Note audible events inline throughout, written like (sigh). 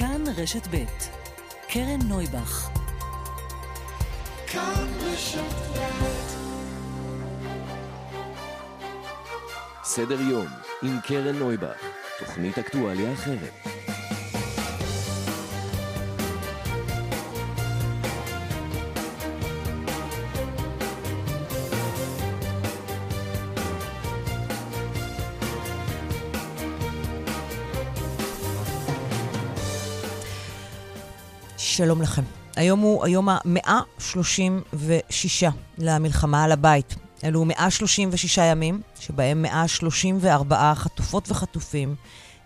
כאן רשת ב' קרן נויבך סדר יום עם קרן נויבך, תוכנית אקטואליה אחרת. שלום לכם. היום הוא היום ה-136 למלחמה על הבית. אלו 136 ימים, שבהם 134 חטופות וחטופים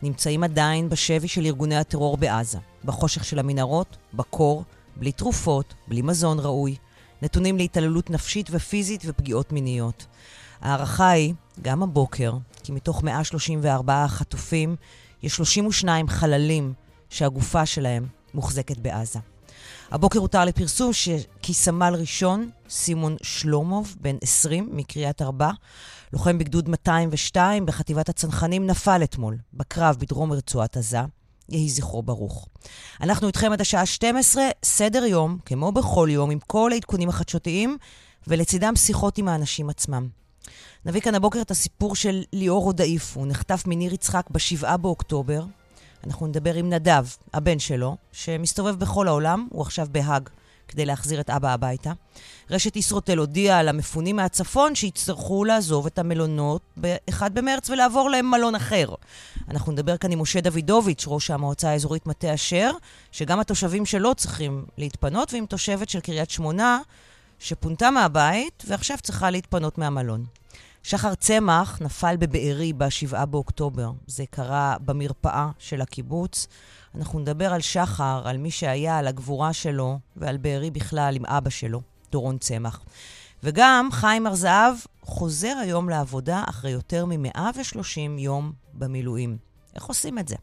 נמצאים עדיין בשבי של ארגוני הטרור בעזה, בחושך של המנהרות, בקור, בלי תרופות, בלי מזון ראוי, נתונים להתעללות נפשית ופיזית ופגיעות מיניות. ההערכה היא, גם הבוקר, כי מתוך 134 חטופים, יש 32 חללים שהגופה שלהם מוחזקת בעזה. הבוקר הותר לפרסום כי סמל ראשון, סימון שלומוב, בן 20, מקריית ארבע, לוחם בגדוד 202 בחטיבת הצנחנים, נפל אתמול בקרב בדרום רצועת עזה. יהי זכרו ברוך. אנחנו איתכם עד השעה 12, סדר יום, כמו בכל יום, עם כל העדכונים החדשותיים, ולצידם שיחות עם האנשים עצמם. נביא כאן הבוקר את הסיפור של ליאור רודאיף. הוא נחטף מניר יצחק ב-7 באוקטובר, אנחנו נדבר עם נדב, הבן שלו, שמסתובב בכל העולם, הוא עכשיו בהאג, כדי להחזיר את אבא הביתה. רשת ישרוטל הודיעה למפונים מהצפון שיצטרכו לעזוב את המלונות ב-1 במרץ ולעבור למלון אחר. אנחנו נדבר כאן עם משה דוידוביץ', ראש המועצה האזורית מטה אשר, שגם התושבים שלו צריכים להתפנות, ועם תושבת של קריית שמונה, שפונתה מהבית ועכשיו צריכה להתפנות מהמלון. שחר צמח נפל בבארי ב-7 באוקטובר. זה קרה במרפאה של הקיבוץ. אנחנו נדבר על שחר, על מי שהיה, על הגבורה שלו, ועל בארי בכלל עם אבא שלו, דורון צמח. וגם חיים הר זהב חוזר היום לעבודה אחרי יותר מ-130 יום במילואים. איך עושים את זה?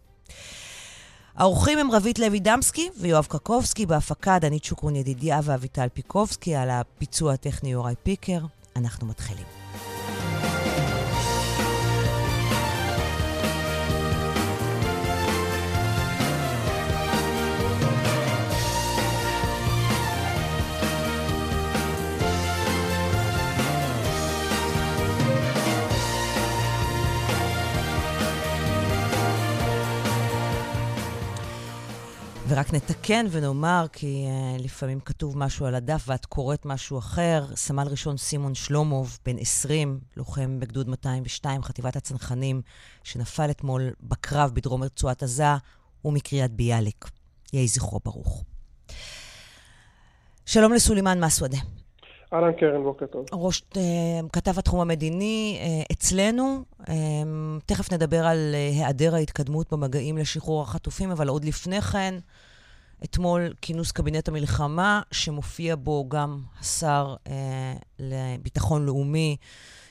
האורחים הם רבית לוי דמסקי ויואב קקובסקי, בהפקה דנית שוקרון ידידיה ואביטל פיקובסקי, על הפיצוע הטכני יוראי פיקר. אנחנו מתחילים. ורק נתקן ונאמר, כי uh, לפעמים כתוב משהו על הדף ואת קוראת משהו אחר. סמל ראשון סימון שלומוב, בן 20, לוחם בגדוד 202, חטיבת הצנחנים, שנפל אתמול בקרב בדרום רצועת עזה, הוא מקריית ביאליק. יהי זכרו ברוך. שלום לסולימאן מסוודה. אהלן קרן, בוקר טוב. ראש, uh, כתב התחום המדיני uh, אצלנו. Uh, תכף נדבר על היעדר ההתקדמות במגעים לשחרור החטופים, אבל עוד לפני כן, אתמול כינוס קבינט המלחמה, שמופיע בו גם השר לביטחון לאומי,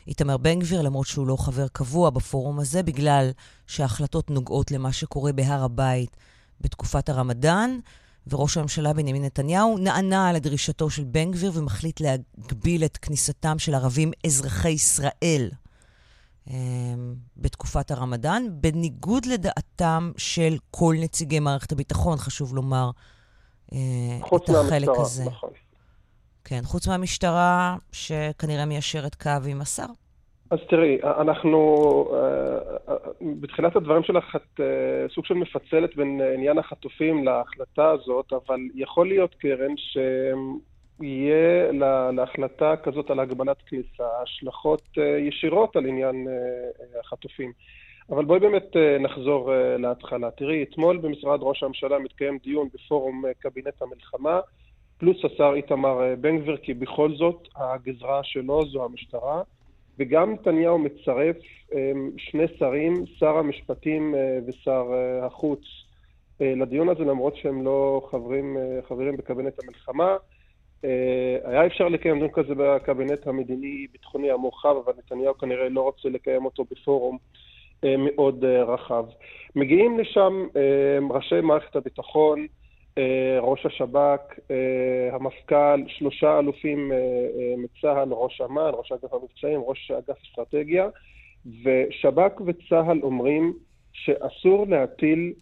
איתמר בן גביר, למרות שהוא לא חבר קבוע בפורום הזה, בגלל שההחלטות נוגעות למה שקורה בהר הבית בתקופת הרמדאן. וראש הממשלה בנימין נתניהו נענה לדרישתו של בן גביר ומחליט להגביל את כניסתם של ערבים אזרחי ישראל אה, בתקופת הרמדאן, בניגוד לדעתם של כל נציגי מערכת הביטחון, חשוב לומר אה, את החלק הזה. נכון. כן, חוץ מהמשטרה, שכנראה מיישרת קו עם השר. אז תראי, אנחנו, אה, אה, בתחילת הדברים שלך את אה, סוג של מפצלת בין עניין החטופים להחלטה הזאת, אבל יכול להיות, קרן, שיהיה להחלטה כזאת על הגבלת כניסה השלכות ישירות על עניין החטופים. אבל בואי באמת נחזור להתחלה. תראי, אתמול במשרד ראש הממשלה מתקיים דיון בפורום קבינט המלחמה, פלוס השר איתמר בן גביר, כי בכל זאת הגזרה שלו זו המשטרה. וגם נתניהו מצרף אמ, שני שרים, שר המשפטים אה, ושר אה, החוץ, אה, לדיון הזה, למרות שהם לא חברים, חברים בקבינט המלחמה. היה אפשר לקיים דיון כזה בקבינט המדיני-ביטחוני המורחב, אבל נתניהו כנראה לא רוצה לקיים אותו בפורום מאוד רחב. מגיעים לשם ראשי מערכת הביטחון, ראש השב"כ, אה, המפכ"ל, שלושה אלופים אה, מצה"ל, ראש אמ"ן, ראש אגף המבצעים, ראש אגף אסטרטגיה, ושב"כ וצה"ל אומרים שאסור להטיל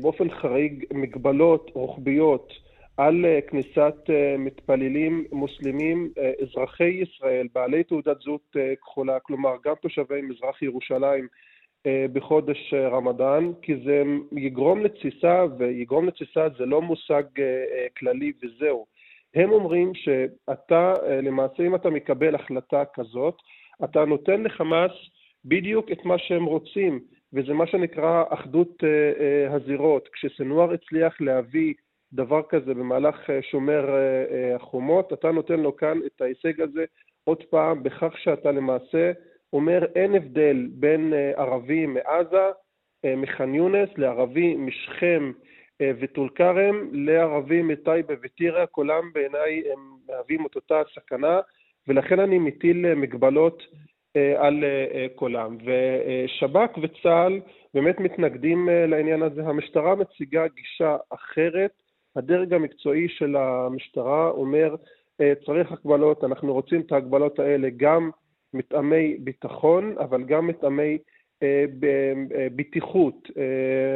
באופן חריג מגבלות רוחביות על כניסת מתפללים מוסלמים אזרחי ישראל, בעלי תעודת זהות כחולה, כלומר גם תושבי מזרח ירושלים בחודש רמדאן, כי זה יגרום לתסיסה, ויגרום לתסיסה זה לא מושג כללי וזהו. הם אומרים שאתה, למעשה אם אתה מקבל החלטה כזאת, אתה נותן לחמאס בדיוק את מה שהם רוצים, וזה מה שנקרא אחדות הזירות. כשסנואר הצליח להביא דבר כזה במהלך שומר החומות, אתה נותן לו כאן את ההישג הזה עוד פעם, בכך שאתה למעשה אומר אין הבדל בין ערבי מעזה, מח'אן יונס, לערבי משכם וטול כרם, לערבים מטייבה וטירה, כולם בעיניי הם מהווים את אותה סכנה, ולכן אני מטיל מגבלות על כולם. ושב"כ וצה"ל באמת מתנגדים לעניין הזה. המשטרה מציגה גישה אחרת, הדרג המקצועי של המשטרה אומר צריך הגבלות, אנחנו רוצים את ההגבלות האלה גם מטעמי ביטחון, אבל גם מטעמי בטיחות.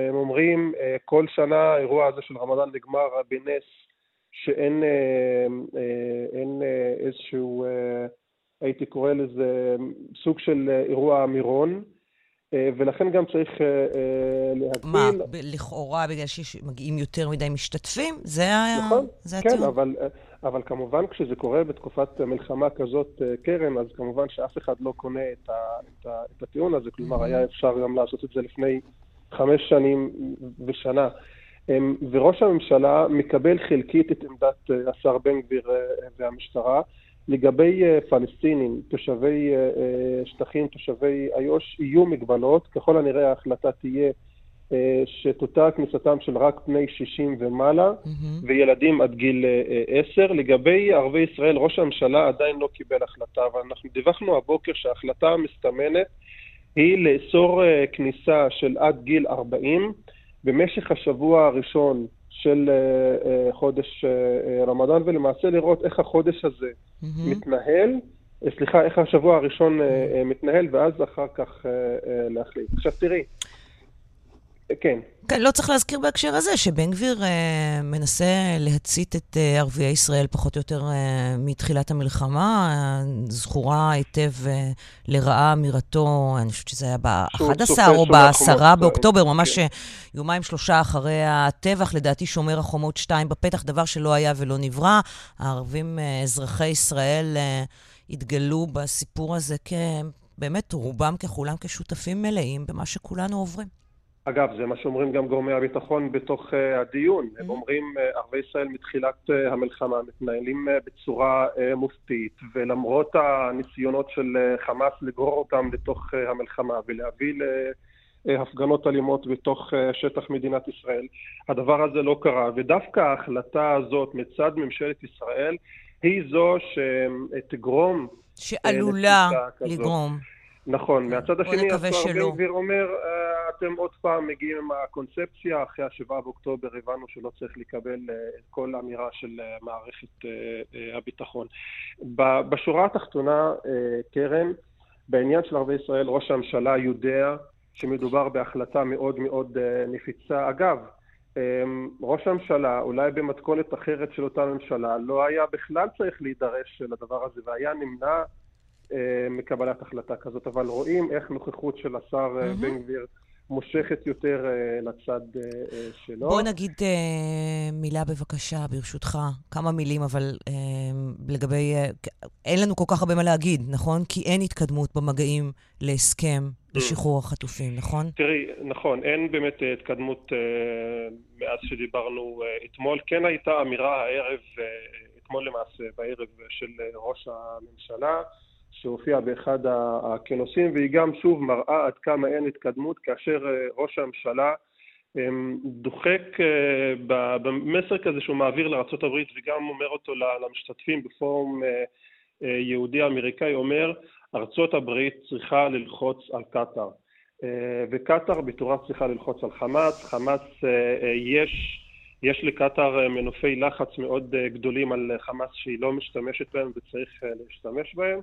הם אומרים, כל שנה האירוע הזה של רמדאן נגמר בנס, שאין איזשהו, הייתי קורא לזה, סוג של אירוע מירון, ולכן גם צריך להגביל... מה, לכאורה בגלל שמגיעים יותר מדי משתתפים? זה הטיעון? נכון, כן, אבל... אבל כמובן כשזה קורה בתקופת מלחמה כזאת, קרן, אז כמובן שאף אחד לא קונה את, ה, את, ה, את הטיעון הזה, כלומר היה אפשר גם לעשות את זה לפני חמש שנים ושנה. וראש הממשלה מקבל חלקית את עמדת השר בן גביר והמשטרה. לגבי פלסטינים, תושבי שטחים, תושבי איו"ש, יהיו מגבלות, ככל הנראה ההחלטה תהיה שתותר כניסתם של רק בני 60 ומעלה, mm-hmm. וילדים עד גיל 10. לגבי ערבי ישראל, ראש הממשלה עדיין לא קיבל החלטה, אבל אנחנו דיווחנו הבוקר שההחלטה המסתמנת היא לאסור כניסה של עד גיל 40 במשך השבוע הראשון של חודש רמדאן, ולמעשה לראות איך החודש הזה mm-hmm. מתנהל. סליחה, איך השבוע הראשון מתנהל, ואז אחר כך להחליט. עכשיו תראי, כן. כן, לא צריך להזכיר בהקשר הזה שבן גביר אה, מנסה להצית את אה, ערביי ישראל פחות או יותר אה, מתחילת המלחמה. אה, זכורה היטב אה, לרעה אמירתו, אני חושבת שזה היה ב-11 או ב-10 באוקטובר, ממש כן. יומיים שלושה אחרי הטבח, לדעתי שומר החומות 2 בפתח, דבר שלא היה ולא נברא. הערבים, אה, אזרחי ישראל, אה, התגלו בסיפור הזה כבאמת רובם ככולם כשותפים מלאים במה שכולנו עוברים. אגב, זה מה שאומרים גם גורמי הביטחון בתוך uh, הדיון. Mm-hmm. הם אומרים, uh, ערבי ישראל מתחילת uh, המלחמה מתנהלים uh, בצורה uh, מופתית, ולמרות הניסיונות של uh, חמאס לגרור אותם לתוך uh, המלחמה ולהביא להפגנות אלימות בתוך uh, שטח מדינת ישראל, הדבר הזה לא קרה. ודווקא ההחלטה הזאת מצד ממשלת ישראל היא זו שתגרום... שעלולה לגרום. נכון, מהצד השני, השר בן גביר אומר, אתם עוד פעם מגיעים עם הקונספציה, אחרי השבעה באוקטובר הבנו שלא צריך לקבל את כל אמירה של מערכת הביטחון. בשורה התחתונה, קרן, בעניין של ערבי ישראל, ראש הממשלה יודע שמדובר בהחלטה מאוד מאוד נפיצה. אגב, ראש הממשלה, אולי במתכונת אחרת של אותה ממשלה, לא היה בכלל צריך להידרש לדבר הזה והיה נמנע מקבלת החלטה כזאת, אבל רואים איך נוכחות של השר mm-hmm. בן גביר מושכת יותר uh, לצד שלו. בוא נגיד מילה בבקשה, ברשותך. כמה מילים, אבל לגבי... אין לנו כל כך הרבה מה להגיד, נכון? כי אין התקדמות במגעים להסכם. לשחרור החטופים, נכון? תראי, נכון, אין באמת התקדמות מאז שדיברנו אתמול. כן הייתה אמירה הערב, אתמול למעשה, בערב של ראש הממשלה, שהופיעה באחד הכינוסים, והיא גם שוב מראה עד כמה אין התקדמות, כאשר אה, ראש הממשלה אמ, דוחק אה, במסר כזה שהוא מעביר לארה"ב וגם אומר אותו למשתתפים בפורום אה, יהודי-אמריקאי, אומר הברית צריכה ללחוץ על קטאר. וקטאר בתורה צריכה ללחוץ על חמאס, חמאס יש, יש לקטאר מנופי לחץ מאוד גדולים על חמאס שהיא לא משתמשת בהם וצריך להשתמש בהם.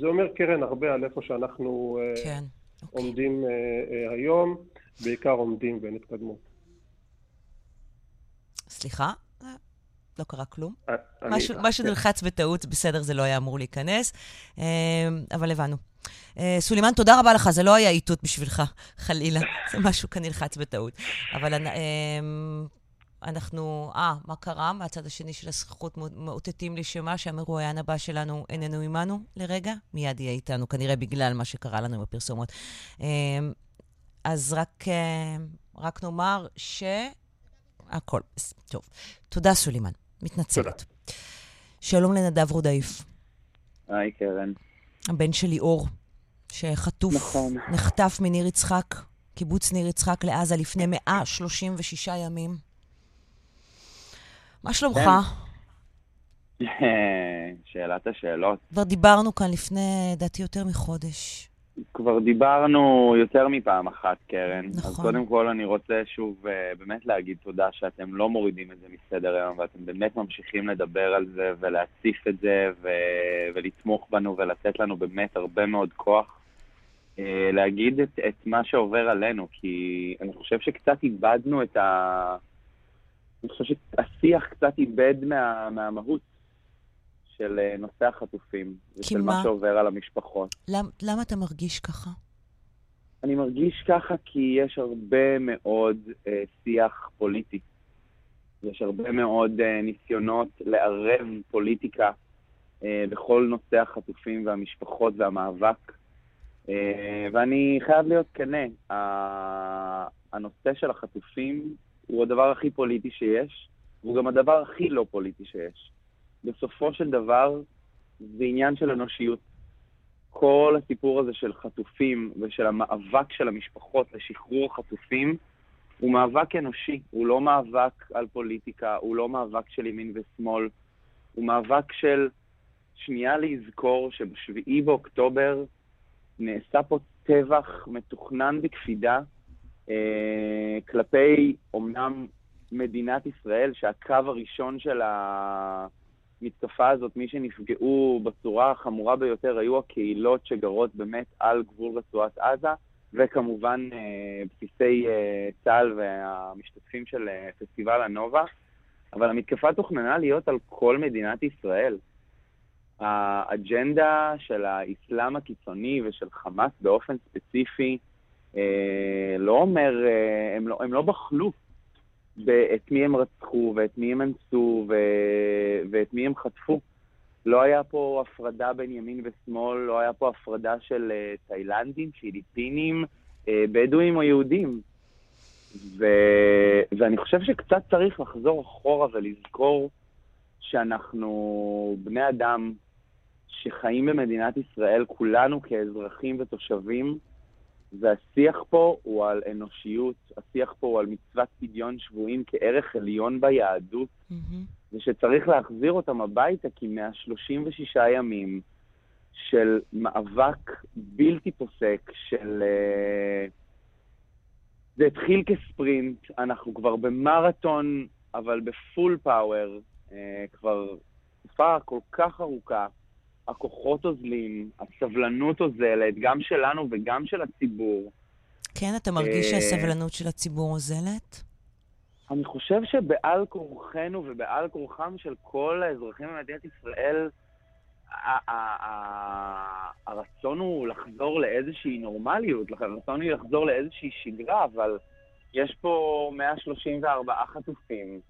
זה אומר, קרן, הרבה על איפה שאנחנו אה, כן, עומדים אוקיי. היום, בעיקר עומדים ואין התקדמות. סליחה? לא קרה כלום. אני- משהו, משהו נלחץ בטעות, בסדר, זה לא היה אמור להיכנס, אה, אבל הבנו. סולימאן, תודה רבה לך, זה לא היה איתות בשבילך, (laughs) חלילה. זה משהו כאן נלחץ בטעות. אבל אה, אנחנו, אה, מה קרה? מהצד השני של הזכות מאותתים לי שמה, שהמרואיין הבא שלנו איננו עמנו לרגע, מיד יהיה איתנו, כנראה בגלל מה שקרה לנו בפרסומות. אה, אז רק, אה, רק נאמר ש... הכל, טוב. תודה, סולימאן. מתנצלת. שלום לנדב רודאיף, היי קרן. הבן של ליאור, שחטוף, נכון. נחטף מניר יצחק, קיבוץ ניר יצחק לעזה לפני 136 ימים. מה שלומך? כן. (laughs) שאלת השאלות. כבר דיברנו כאן לפני, לדעתי, יותר מחודש. כבר דיברנו יותר מפעם אחת, קרן. נכון. אז קודם כל אני רוצה שוב אה, באמת להגיד תודה שאתם לא מורידים את זה מסדר היום, ואתם באמת ממשיכים לדבר על זה ולהציף את זה ו- ולתמוך בנו ולתת לנו באמת הרבה מאוד כוח. אה, להגיד את, את מה שעובר עלינו, כי אני חושב שקצת איבדנו את ה... אני חושב שהשיח קצת איבד מה, מהמהות של אה, נושא החטופים, ושל מה? מה שעובר על המשפחות. למ, למה אתה מרגיש ככה? אני מרגיש ככה כי יש הרבה מאוד אה, שיח פוליטי. יש הרבה מאוד אה, ניסיונות לערב פוליטיקה אה, בכל נושא החטופים והמשפחות והמאבק. אה, ואני חייב להיות כנה, הנושא של החטופים הוא הדבר הכי פוליטי שיש, והוא גם הדבר הכי לא פוליטי שיש. בסופו של דבר, זה עניין של אנושיות. כל הסיפור הזה של חטופים ושל המאבק של המשפחות לשחרור החטופים הוא מאבק אנושי, הוא לא מאבק על פוליטיקה, הוא לא מאבק של ימין ושמאל, הוא מאבק של שנייה לזכור שבשביעי באוקטובר נעשה פה טבח מתוכנן בקפידה כלפי אומנם מדינת ישראל, שהקו הראשון של המתקפה הזאת, מי שנפגעו בצורה החמורה ביותר היו הקהילות שגרות באמת על גבול רצועת עזה, וכמובן אה, בסיסי אה, צה"ל והמשתתפים של אה, פסטיבל הנובה. אבל המתקפה תוכננה להיות על כל מדינת ישראל. האג'נדה של האסלאם הקיצוני ושל חמאס באופן ספציפי אה, לא אומר, אה, הם, לא, הם לא בחלו את מי הם רצחו ואת מי הם אנסו ו... ואת מי הם חטפו. לא היה פה הפרדה בין ימין ושמאל, לא היה פה הפרדה של אה, תאילנדים, פיליפינים, אה, בדואים או יהודים. ו... ואני חושב שקצת צריך לחזור אחורה ולזכור שאנחנו בני אדם שחיים במדינת ישראל, כולנו כאזרחים ותושבים, והשיח פה הוא על אנושיות, השיח פה הוא על מצוות פדיון שבויים כערך עליון ביהדות, מהמם. ושצריך להחזיר אותם הביתה, כי 136 ימים של מאבק בלתי פוסק, של... אה, זה התחיל כספרינט, אנחנו כבר במרתון, אבל בפול פאוור, אה, כבר תקופה כל כך ארוכה. הכוחות אוזלים, הסבלנות אוזלת, גם שלנו וגם של הציבור. כן, אתה מרגיש אה, שהסבלנות של הציבור אוזלת? אני חושב שבעל כורחנו ובעל כורחם של כל האזרחים במדינת ישראל, הרצון הוא לחזור לאיזושהי נורמליות, הרצון הוא לחזור לאיזושהי שגרה, אבל יש פה 134 חטופים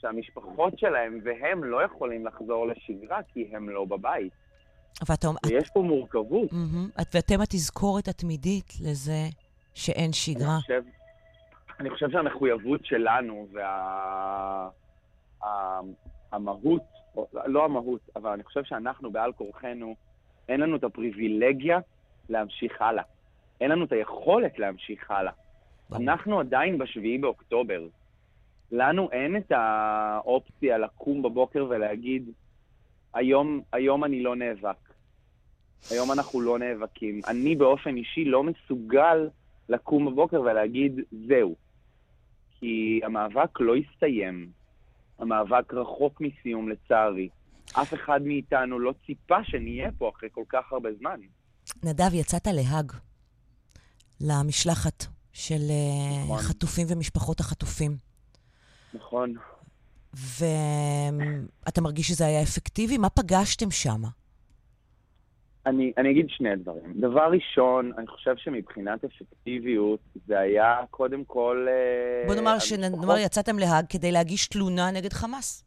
שהמשפחות שלהם והם לא יכולים לחזור לשגרה כי הם לא בבית. אבל אתה אומר, ויש פה מורכבות. את- ואתם התזכורת התמידית לזה שאין שגרה. אני חושב, אני חושב שהמחויבות שלנו וה... ה- המהות, או, לא המהות, אבל אני חושב שאנחנו בעל כורחנו, אין לנו את הפריבילגיה להמשיך הלאה. אין לנו את היכולת להמשיך הלאה. אנחנו עדיין בשביעי באוקטובר. לנו אין את האופציה לקום בבוקר ולהגיד, היום, היום אני לא נאבק. היום אנחנו לא נאבקים. אני באופן אישי לא מסוגל לקום בבוקר ולהגיד, זהו. כי המאבק לא הסתיים. המאבק רחוק מסיום, לצערי. אף אחד מאיתנו לא ציפה שנהיה פה אחרי כל כך הרבה זמן. נדב, יצאת להאג, למשלחת של אה, נכון. חטופים ומשפחות החטופים. נכון. ואתה מרגיש שזה היה אפקטיבי? מה פגשתם שם? אני, אני אגיד שני דברים. דבר ראשון, אני חושב שמבחינת אפקטיביות, זה היה קודם כל... אה, בוא נאמר שנאמר יצאתם להאג כדי להגיש תלונה נגד חמאס.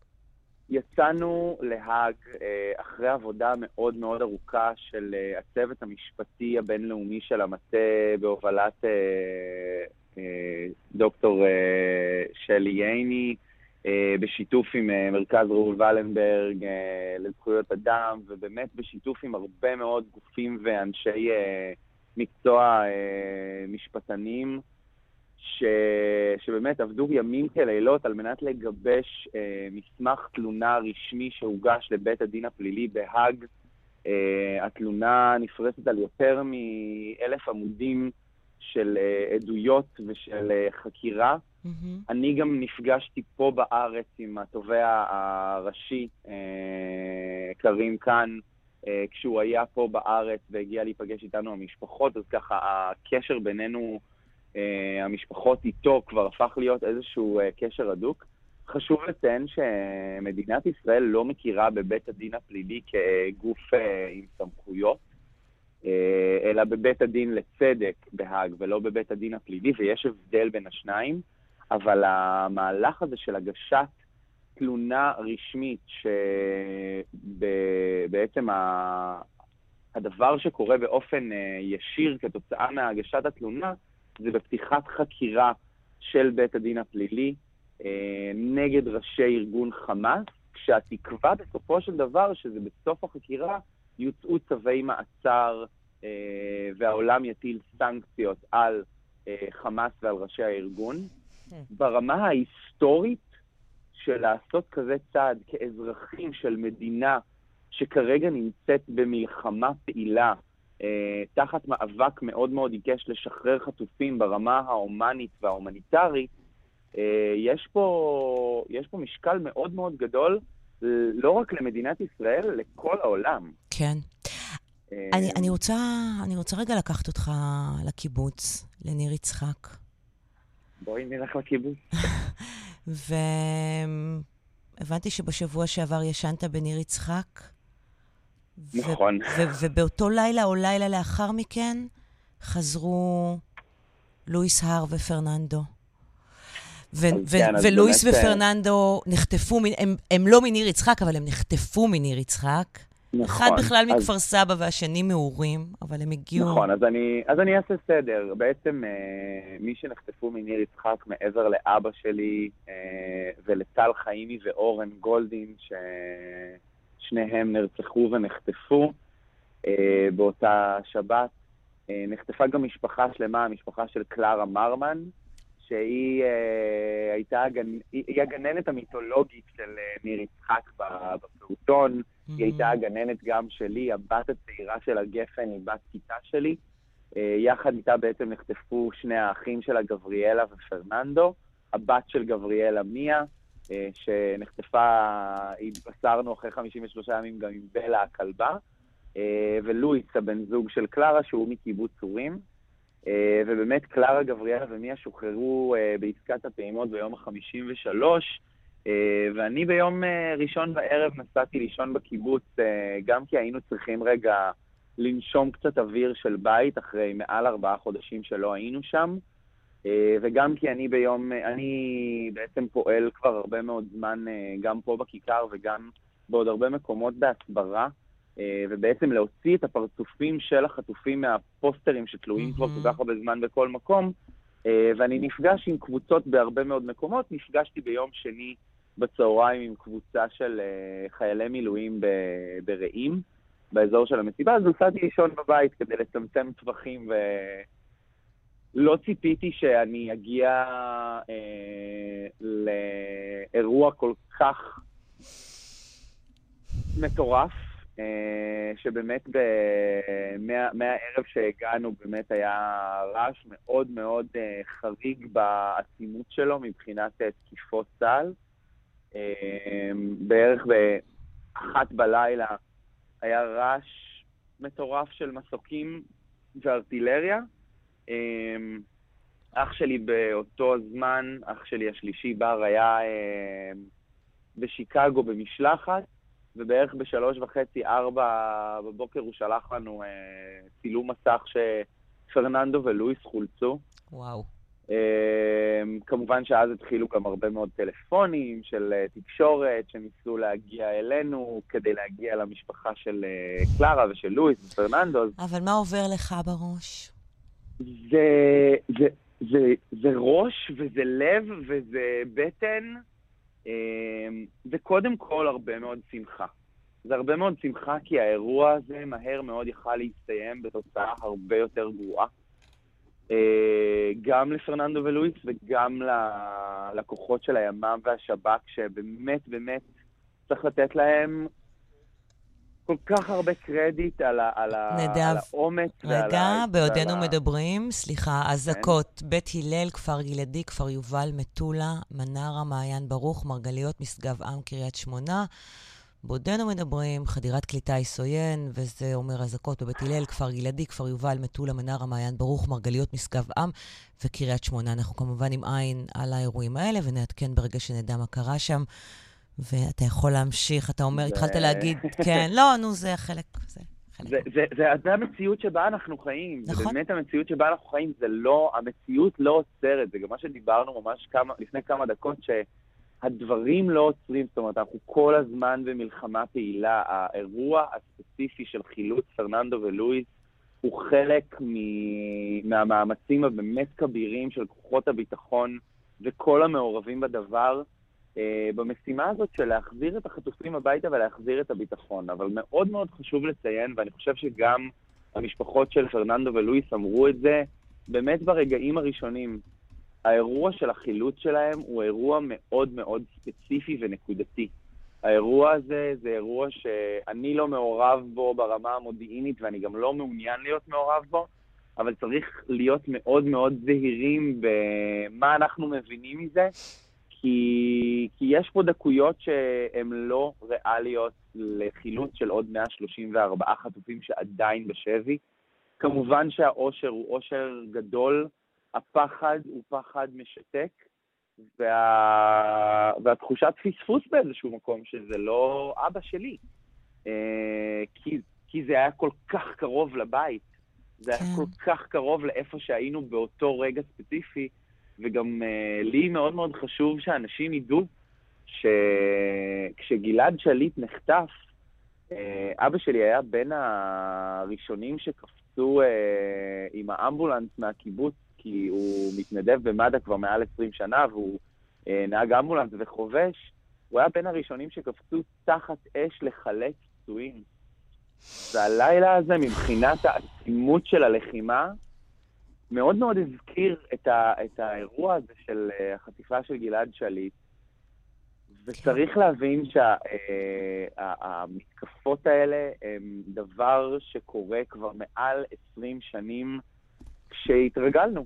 יצאנו להאג אה, אחרי עבודה מאוד מאוד ארוכה של אה, הצוות המשפטי הבינלאומי של המטה בהובלת דוקטור שלי ייני, בשיתוף עם מרכז ראול ולנברג לזכויות אדם, ובאמת בשיתוף עם הרבה מאוד גופים ואנשי מקצוע משפטנים. ש... שבאמת עבדו ימים כלילות על מנת לגבש אה, מסמך תלונה רשמי שהוגש לבית הדין הפלילי בהאג. אה, התלונה נפרסת על יותר מאלף עמודים של אה, עדויות ושל אה, חקירה. Mm-hmm. אני גם נפגשתי פה בארץ עם התובע הראשי, אה, קרים כאן, אה, כשהוא היה פה בארץ והגיע להיפגש איתנו המשפחות, אז ככה הקשר בינינו... אה, המשפחות איתו כבר הפך להיות איזשהו אה, קשר הדוק. חשוב לציין שמדינת ישראל לא מכירה בבית הדין הפלילי כגוף עם סמכויות, אלא בבית הדין לצדק בהאג ולא בבית הדין הפלילי, ויש הבדל בין השניים, אבל המהלך הזה של הגשת תלונה רשמית, שבעצם הדבר שקורה באופן ישיר כתוצאה מהגשת התלונה, זה בפתיחת חקירה של בית הדין הפלילי אה, נגד ראשי ארגון חמאס, כשהתקווה בסופו של דבר שזה בסוף החקירה יוצאו צווי מעצר אה, והעולם יטיל סנקציות על אה, חמאס ועל ראשי הארגון. כן. ברמה ההיסטורית של לעשות כזה צעד כאזרחים של מדינה שכרגע נמצאת במלחמה פעילה אה, תחת מאבק מאוד מאוד עיקש לשחרר חטופים ברמה ההומנית וההומניטרית, אה, יש פה, יש פה משקל מאוד מאוד גדול, לא רק למדינת ישראל, לכל העולם. כן. אני, אני, רוצה, אני רוצה רגע לקחת אותך לקיבוץ, לניר יצחק. בואי נלך לקיבוץ. (laughs) והבנתי שבשבוע שעבר ישנת בניר יצחק. נכון. ובאותו לילה או לילה לאחר מכן חזרו לואיס הר ופרננדו. כן, ולואיס באמת... אה, ופרננדו נחטפו, הם, הם לא מניר יצחק, אבל הם נחטפו מניר יצחק. נכון. אחד בכלל אז... מכפר סבא והשני מאורים, אבל הם הגיעו... נכון, אז אני, אז אני אעשה סדר. בעצם אה, מי שנחטפו מניר יצחק מעבר לאבא שלי אה, ולטל חיימי ואורן גולדין, ש... שניהם נרצחו ונחטפו אה, באותה שבת. אה, נחטפה גם משפחה שלמה, המשפחה של קלרה מרמן, שהיא אה, הייתה הגנ... היא הגננת המיתולוגית של אה, ניר יצחק בפעוטון. Mm-hmm. היא הייתה הגננת גם שלי, הבת הצעירה של הגפן היא בת כיתה שלי. אה, יחד איתה בעצם נחטפו שני האחים שלה, גבריאלה ופרננדו. הבת של גבריאלה מיה, אה, שנחטפה, התבשרנו אחרי 53 ימים גם עם בלה הכלבה, אה, ולואיס, הבן זוג של קלרה, שהוא מקיבוץ צורים. אה, ובאמת קלרה, גבריאלה ומיה שוחררו בעסקת הפעימות ביום ה-53, ואני ביום ראשון בערב נסעתי לישון בקיבוץ, גם כי היינו צריכים רגע לנשום קצת אוויר של בית אחרי מעל ארבעה חודשים שלא היינו שם. אה, וגם כי אני ביום, אני בעצם פועל כבר הרבה מאוד זמן אה, גם פה בכיכר וגם בעוד הרבה מקומות בהסברה, אה, ובעצם להוציא את הפרצופים של החטופים מהפוסטרים שתלויים כבר כל כך הרבה זמן בכל מקום, ואני נפגש עם קבוצות בהרבה מאוד מקומות. נפגשתי ביום שני בצהריים עם קבוצה של חיילי מילואים ברעים, באזור של המסיבה, אז נסעתי לישון בבית כדי לצמצם טווחים ו... לא ציפיתי שאני אגיע אה, לאירוע כל כך מטורף, אה, שבאמת ב, מה, מהערב שהגענו באמת היה רעש מאוד מאוד אה, חריג בעצימות שלו מבחינת אה, תקיפות צה"ל. אה, בערך באחת בלילה היה רעש מטורף של מסוקים וארטילריה. אח שלי באותו זמן, אח שלי השלישי בר, היה בשיקגו במשלחת, ובערך בשלוש וחצי, ארבע בבוקר הוא שלח לנו אה, צילום מסך שפרננדו ולואיס חולצו. וואו. אה, כמובן שאז התחילו גם הרבה מאוד טלפונים של אה, תקשורת שניסו להגיע אלינו כדי להגיע למשפחה של אה, קלרה ושל לואיס ופרננדו. אבל מה עובר לך בראש? זה, זה, זה, זה ראש וזה לב וזה בטן. זה קודם כל הרבה מאוד שמחה. זה הרבה מאוד שמחה כי האירוע הזה מהר מאוד יכל להסתיים בתוצאה הרבה יותר גרועה. גם לפרננדו ולואיס וגם ללקוחות של הימ"מ והשב"כ, שבאמת באמת צריך לתת להם כל כך הרבה קרדיט על, ה, על, ה, נדב, על האומץ. רגע, בעודנו ה... מדברים, סליחה, אזעקות, כן? בית הלל, כפר גלעדי, כפר יובל, מטולה, מנרה, מעיין ברוך, מרגליות, משגב עם, קריית שמונה. בעודנו מדברים, חדירת כלי טיס עוין, וזה אומר אזעקות בבית הלל, כפר גלעדי, כפר יובל, מטולה, מנרה, מעיין ברוך, מרגליות, משגב עם וקריית שמונה. אנחנו כמובן עם עין על האירועים האלה, ונעדכן ברגע שנדע מה קרה שם. ואתה יכול להמשיך, אתה אומר, התחלת להגיד, כן, לא, נו, זה חלק, זה חלק. זה, זה, זה, זה המציאות שבה אנחנו חיים. נכון. זה באמת המציאות שבה אנחנו חיים, זה לא, המציאות לא עוצרת, זה גם מה שדיברנו ממש כמה, לפני כמה דקות, שהדברים לא עוצרים, זאת אומרת, אנחנו כל הזמן במלחמה פעילה. האירוע הספציפי של חילוץ פרננדו ולואיס הוא חלק מ... מהמאמצים הבאמת כבירים של כוחות הביטחון וכל המעורבים בדבר. אה, במשימה הזאת של להחזיר את החטופים הביתה ולהחזיר את הביטחון. אבל מאוד מאוד חשוב לציין, ואני חושב שגם המשפחות של פרננדו ולואיס אמרו את זה, באמת ברגעים הראשונים, האירוע של החילוץ שלהם הוא אירוע מאוד מאוד ספציפי ונקודתי. האירוע הזה זה אירוע שאני לא מעורב בו ברמה המודיעינית ואני גם לא מעוניין להיות מעורב בו, אבל צריך להיות מאוד מאוד זהירים במה אנחנו מבינים מזה כי, כי יש פה דקויות שהן לא ריאליות לחילוץ של עוד 134 חטופים שעדיין בשבי. כמובן שהאושר הוא אושר גדול, הפחד הוא פחד משתק, וה... והתחושת פספוס באיזשהו מקום שזה לא אבא שלי. אה, כי, כי זה היה כל כך קרוב לבית, זה היה כן. כל כך קרוב לאיפה שהיינו באותו רגע ספציפי, וגם uh, לי מאוד מאוד חשוב שאנשים ידעו שכשגלעד שליט נחטף, uh, אבא שלי היה בין הראשונים שקפצו uh, עם האמבולנס מהקיבוץ, כי הוא מתנדב במד"א כבר מעל 20 שנה, והוא uh, נהג אמבולנס וחובש. הוא היה בין הראשונים שקפצו תחת אש לחלץ פצועים. והלילה הזה, מבחינת העצימות של הלחימה, מאוד מאוד הזכיר את, ה, את האירוע הזה של אה, החטיפה של גלעד שליט, וצריך כן. להבין שהמתקפות אה, האלה הם דבר שקורה כבר מעל 20 שנים כשהתרגלנו.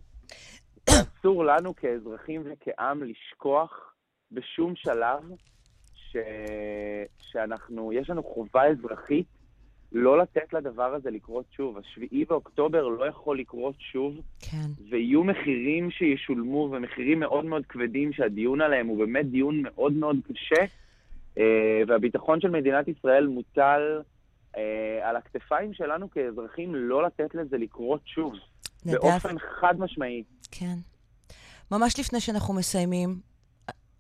אסור לנו כאזרחים וכעם לשכוח בשום שלב ש... שאנחנו, יש לנו חובה אזרחית לא לתת לדבר הזה לקרות שוב. השביעי באוקטובר לא יכול לקרות שוב, כן. ויהיו מחירים שישולמו, ומחירים מאוד מאוד כבדים שהדיון עליהם הוא באמת דיון מאוד מאוד קשה, אה, והביטחון של מדינת ישראל מוטל אה, על הכתפיים שלנו כאזרחים לא לתת לזה לקרות שוב, נדב... באופן חד משמעי. כן. ממש לפני שאנחנו מסיימים,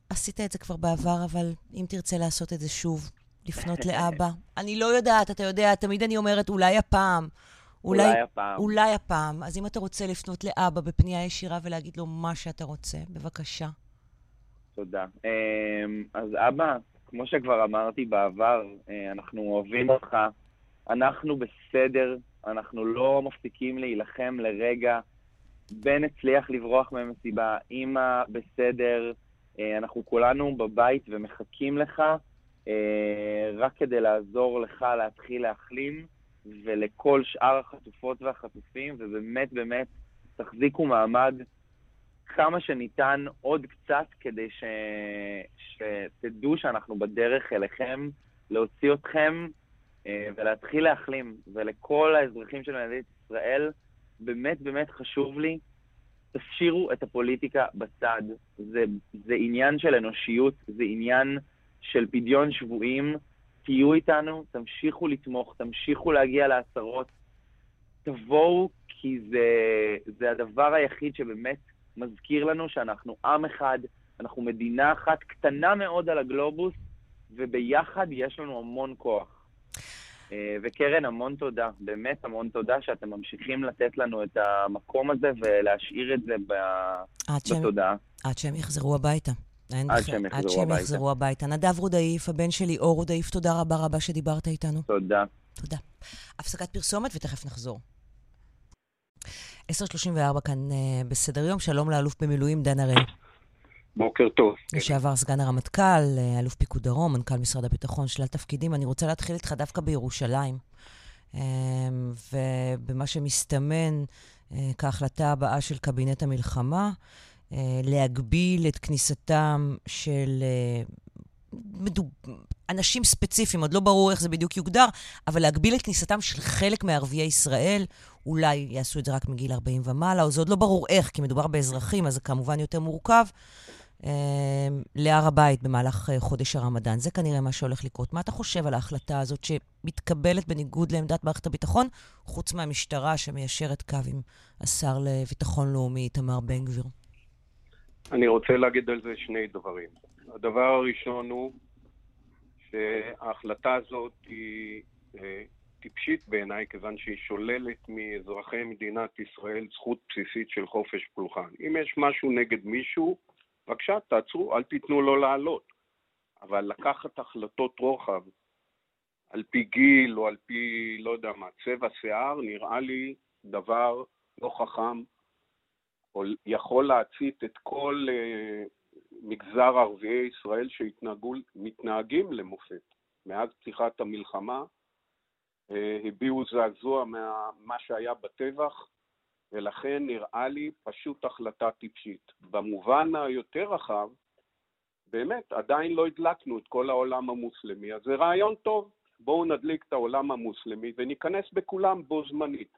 עשית את זה כבר בעבר, אבל אם תרצה לעשות את זה שוב, לפנות לאבא? אני לא יודעת, אתה יודע, תמיד אני אומרת, אולי הפעם. אולי, אולי הפעם. אולי הפעם. אז אם אתה רוצה לפנות לאבא בפנייה ישירה ולהגיד לו מה שאתה רוצה, בבקשה. תודה. אמ, אז אבא, כמו שכבר אמרתי בעבר, אה, אנחנו אוהבים אותך, אנחנו בסדר, אנחנו לא מפסיקים להילחם לרגע. בן הצליח לברוח ממסיבה, אימא בסדר, אה, אנחנו כולנו בבית ומחכים לך. אה, רק כדי לעזור לך להתחיל להחלים, ולכל שאר החטופות והחטופים, ובאמת באמת תחזיקו מעמד כמה שניתן עוד קצת כדי ש... שתדעו שאנחנו בדרך אליכם, להוציא אתכם אה, ולהתחיל להחלים. ולכל האזרחים של מדינת ישראל, באמת באמת חשוב לי, תשאירו את הפוליטיקה בצד. זה, זה עניין של אנושיות, זה עניין של פדיון שבויים, תהיו איתנו, תמשיכו לתמוך, תמשיכו להגיע לעשרות, תבואו, כי זה, זה הדבר היחיד שבאמת מזכיר לנו שאנחנו עם אחד, אנחנו מדינה אחת קטנה מאוד על הגלובוס, וביחד יש לנו המון כוח. אה, וקרן, המון תודה, באמת המון תודה שאתם ממשיכים לתת לנו את המקום הזה ולהשאיר את זה ב... בתודעה. עד שהם יחזרו הביתה. עד שהם יחזרו עד שהם יחזרו הביתה. נדב רודאיף, הבן שלי, אור רודאיף, תודה רבה רבה שדיברת איתנו. תודה. תודה. הפסקת פרסומת ותכף נחזור. 10.34 כאן uh, בסדר יום, שלום לאלוף במילואים דן הראל. בוקר טוב. לשעבר סגן הרמטכ"ל, אה, אלוף פיקוד דרום, מנכ"ל משרד הביטחון, שלל תפקידים. אני רוצה להתחיל איתך דווקא בירושלים, אמ, ובמה שמסתמן אה, כהחלטה הבאה של קבינט המלחמה, אה, להגביל את כניסתם של מדוב... אנשים ספציפיים, עוד לא ברור איך זה בדיוק יוגדר, אבל להגביל את כניסתם של חלק מערביי ישראל, אולי יעשו את זה רק מגיל 40 ומעלה, או זה עוד לא ברור איך, כי מדובר באזרחים, אז זה כמובן יותר מורכב. אמ, להר הבית במהלך אה, חודש הרמדאן. זה כנראה מה שהולך לקרות. מה אתה חושב על ההחלטה הזאת שמתקבלת בניגוד לעמדת מערכת הביטחון, חוץ מהמשטרה שמיישרת קו עם השר לביטחון לאומי איתמר בן גביר? אני רוצה להגיד על זה שני דברים. הדבר הראשון הוא שההחלטה הזאת היא אה, טיפשית בעיניי, כיוון שהיא שוללת מאזרחי מדינת ישראל זכות בסיסית של חופש פולחן. אם יש משהו נגד מישהו, בבקשה, תעצרו, אל תיתנו לו לעלות. אבל לקחת החלטות רוחב על פי גיל או על פי, לא יודע מה, צבע שיער, נראה לי דבר לא חכם, יכול להצית את כל uh, מגזר ערביי ישראל שמתנהגים למופת. מאז פתיחת המלחמה uh, הביעו זעזוע ממה שהיה בטבח, ולכן נראה לי פשוט החלטה טיפשית. במובן היותר רחב, באמת, עדיין לא הדלקנו את כל העולם המוסלמי, אז זה רעיון טוב. בואו נדליק את העולם המוסלמי וניכנס בכולם בו זמנית.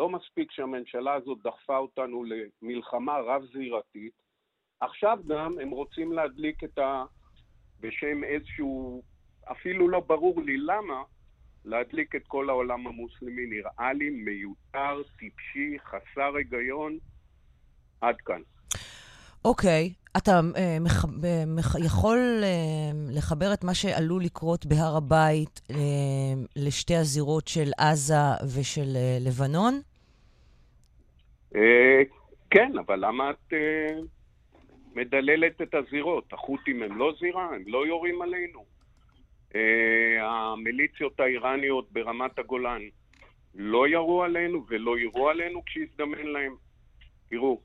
לא מספיק שהממשלה הזאת דחפה אותנו למלחמה רב-זירתית, עכשיו גם הם רוצים להדליק את ה... בשם איזשהו, אפילו לא ברור לי למה, להדליק את כל העולם המוסלמי נראה לי מיותר, טיפשי, חסר היגיון. עד כאן. אוקיי, okay. אתה uh, מח, uh, מח, יכול uh, לחבר את מה שעלול לקרות בהר הבית uh, לשתי הזירות של עזה ושל uh, לבנון? Uh, כן, אבל למה את uh, מדללת את הזירות? החות'ים הם לא זירה? הם לא יורים עלינו? אה, המיליציות האיראניות ברמת הגולן לא ירו עלינו ולא יירו עלינו כשהזדמן להם. תראו,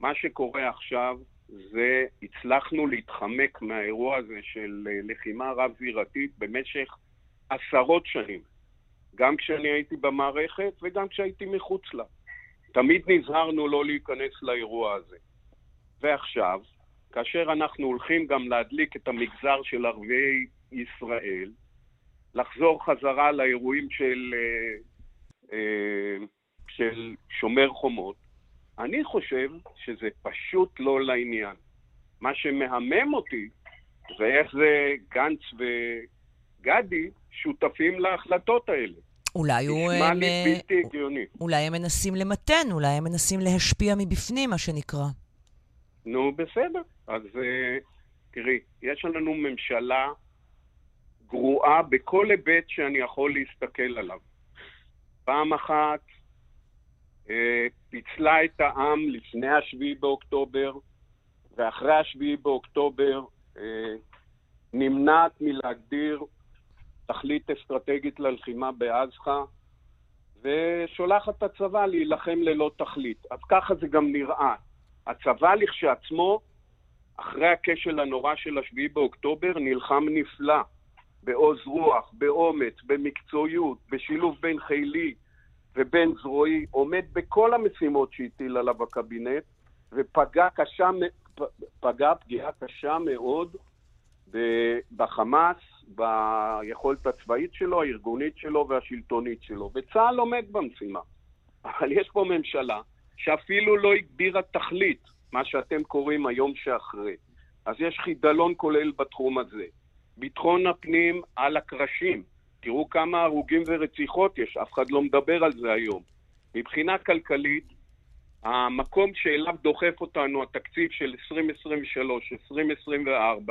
מה שקורה עכשיו זה הצלחנו להתחמק מהאירוע הזה של אה, לחימה רב-זירתית במשך עשרות שנים. גם כשאני הייתי במערכת וגם כשהייתי מחוץ לה. תמיד נזהרנו לא להיכנס לאירוע הזה. ועכשיו, כאשר אנחנו הולכים גם להדליק את המגזר של ערביי ישראל, לחזור חזרה לאירועים של, אה, אה, של שומר חומות, אני חושב שזה פשוט לא לעניין. מה שמהמם אותי זה איך זה גנץ וגדי שותפים להחלטות האלה. אולי הוא... נשמע לי אה, בלתי הגיוני. אולי הם מנסים למתן, אולי הם מנסים להשפיע מבפנים, מה שנקרא. נו, בסדר. אז תראי, יש לנו ממשלה גרועה בכל היבט שאני יכול להסתכל עליו. פעם אחת אה, פיצלה את העם לפני השביעי באוקטובר, ואחרי השביעי באוקטובר אה, נמנעת מלהגדיר תכלית אסטרטגית ללחימה בעזחה, ושולחת את הצבא להילחם ללא תכלית. אז ככה זה גם נראה. הצבא לכשעצמו, אחרי הכשל הנורא של השביעי באוקטובר, נלחם נפלא. בעוז רוח, באומץ, במקצועיות, בשילוב בין חילי ובין זרועי, עומד בכל המשימות שהטיל עליו הקבינט, ופגע קשה, פגע פגיעה קשה מאוד בחמאס, ביכולת הצבאית שלו, הארגונית שלו והשלטונית שלו. וצה"ל עומד במשימה. (laughs) אבל יש פה ממשלה שאפילו לא הגבירה תכלית, מה שאתם קוראים היום שאחרי. אז יש חידלון כולל בתחום הזה. ביטחון הפנים על הקרשים. תראו כמה הרוגים ורציחות יש, אף אחד לא מדבר על זה היום. מבחינה כלכלית, המקום שאליו דוחף אותנו התקציב של 2023-2024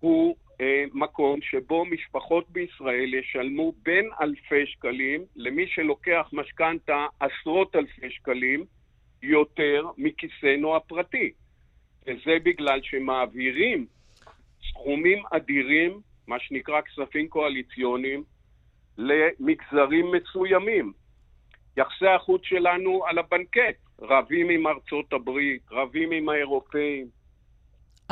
הוא אה, מקום שבו משפחות בישראל ישלמו בין אלפי שקלים למי שלוקח משכנתה עשרות אלפי שקלים יותר מכיסנו הפרטי. וזה בגלל שמעבירים סכומים אדירים, מה שנקרא כספים קואליציוניים, למגזרים מסוימים. יחסי החוץ שלנו על הבנקט, רבים עם ארצות הברית, רבים עם האירופאים.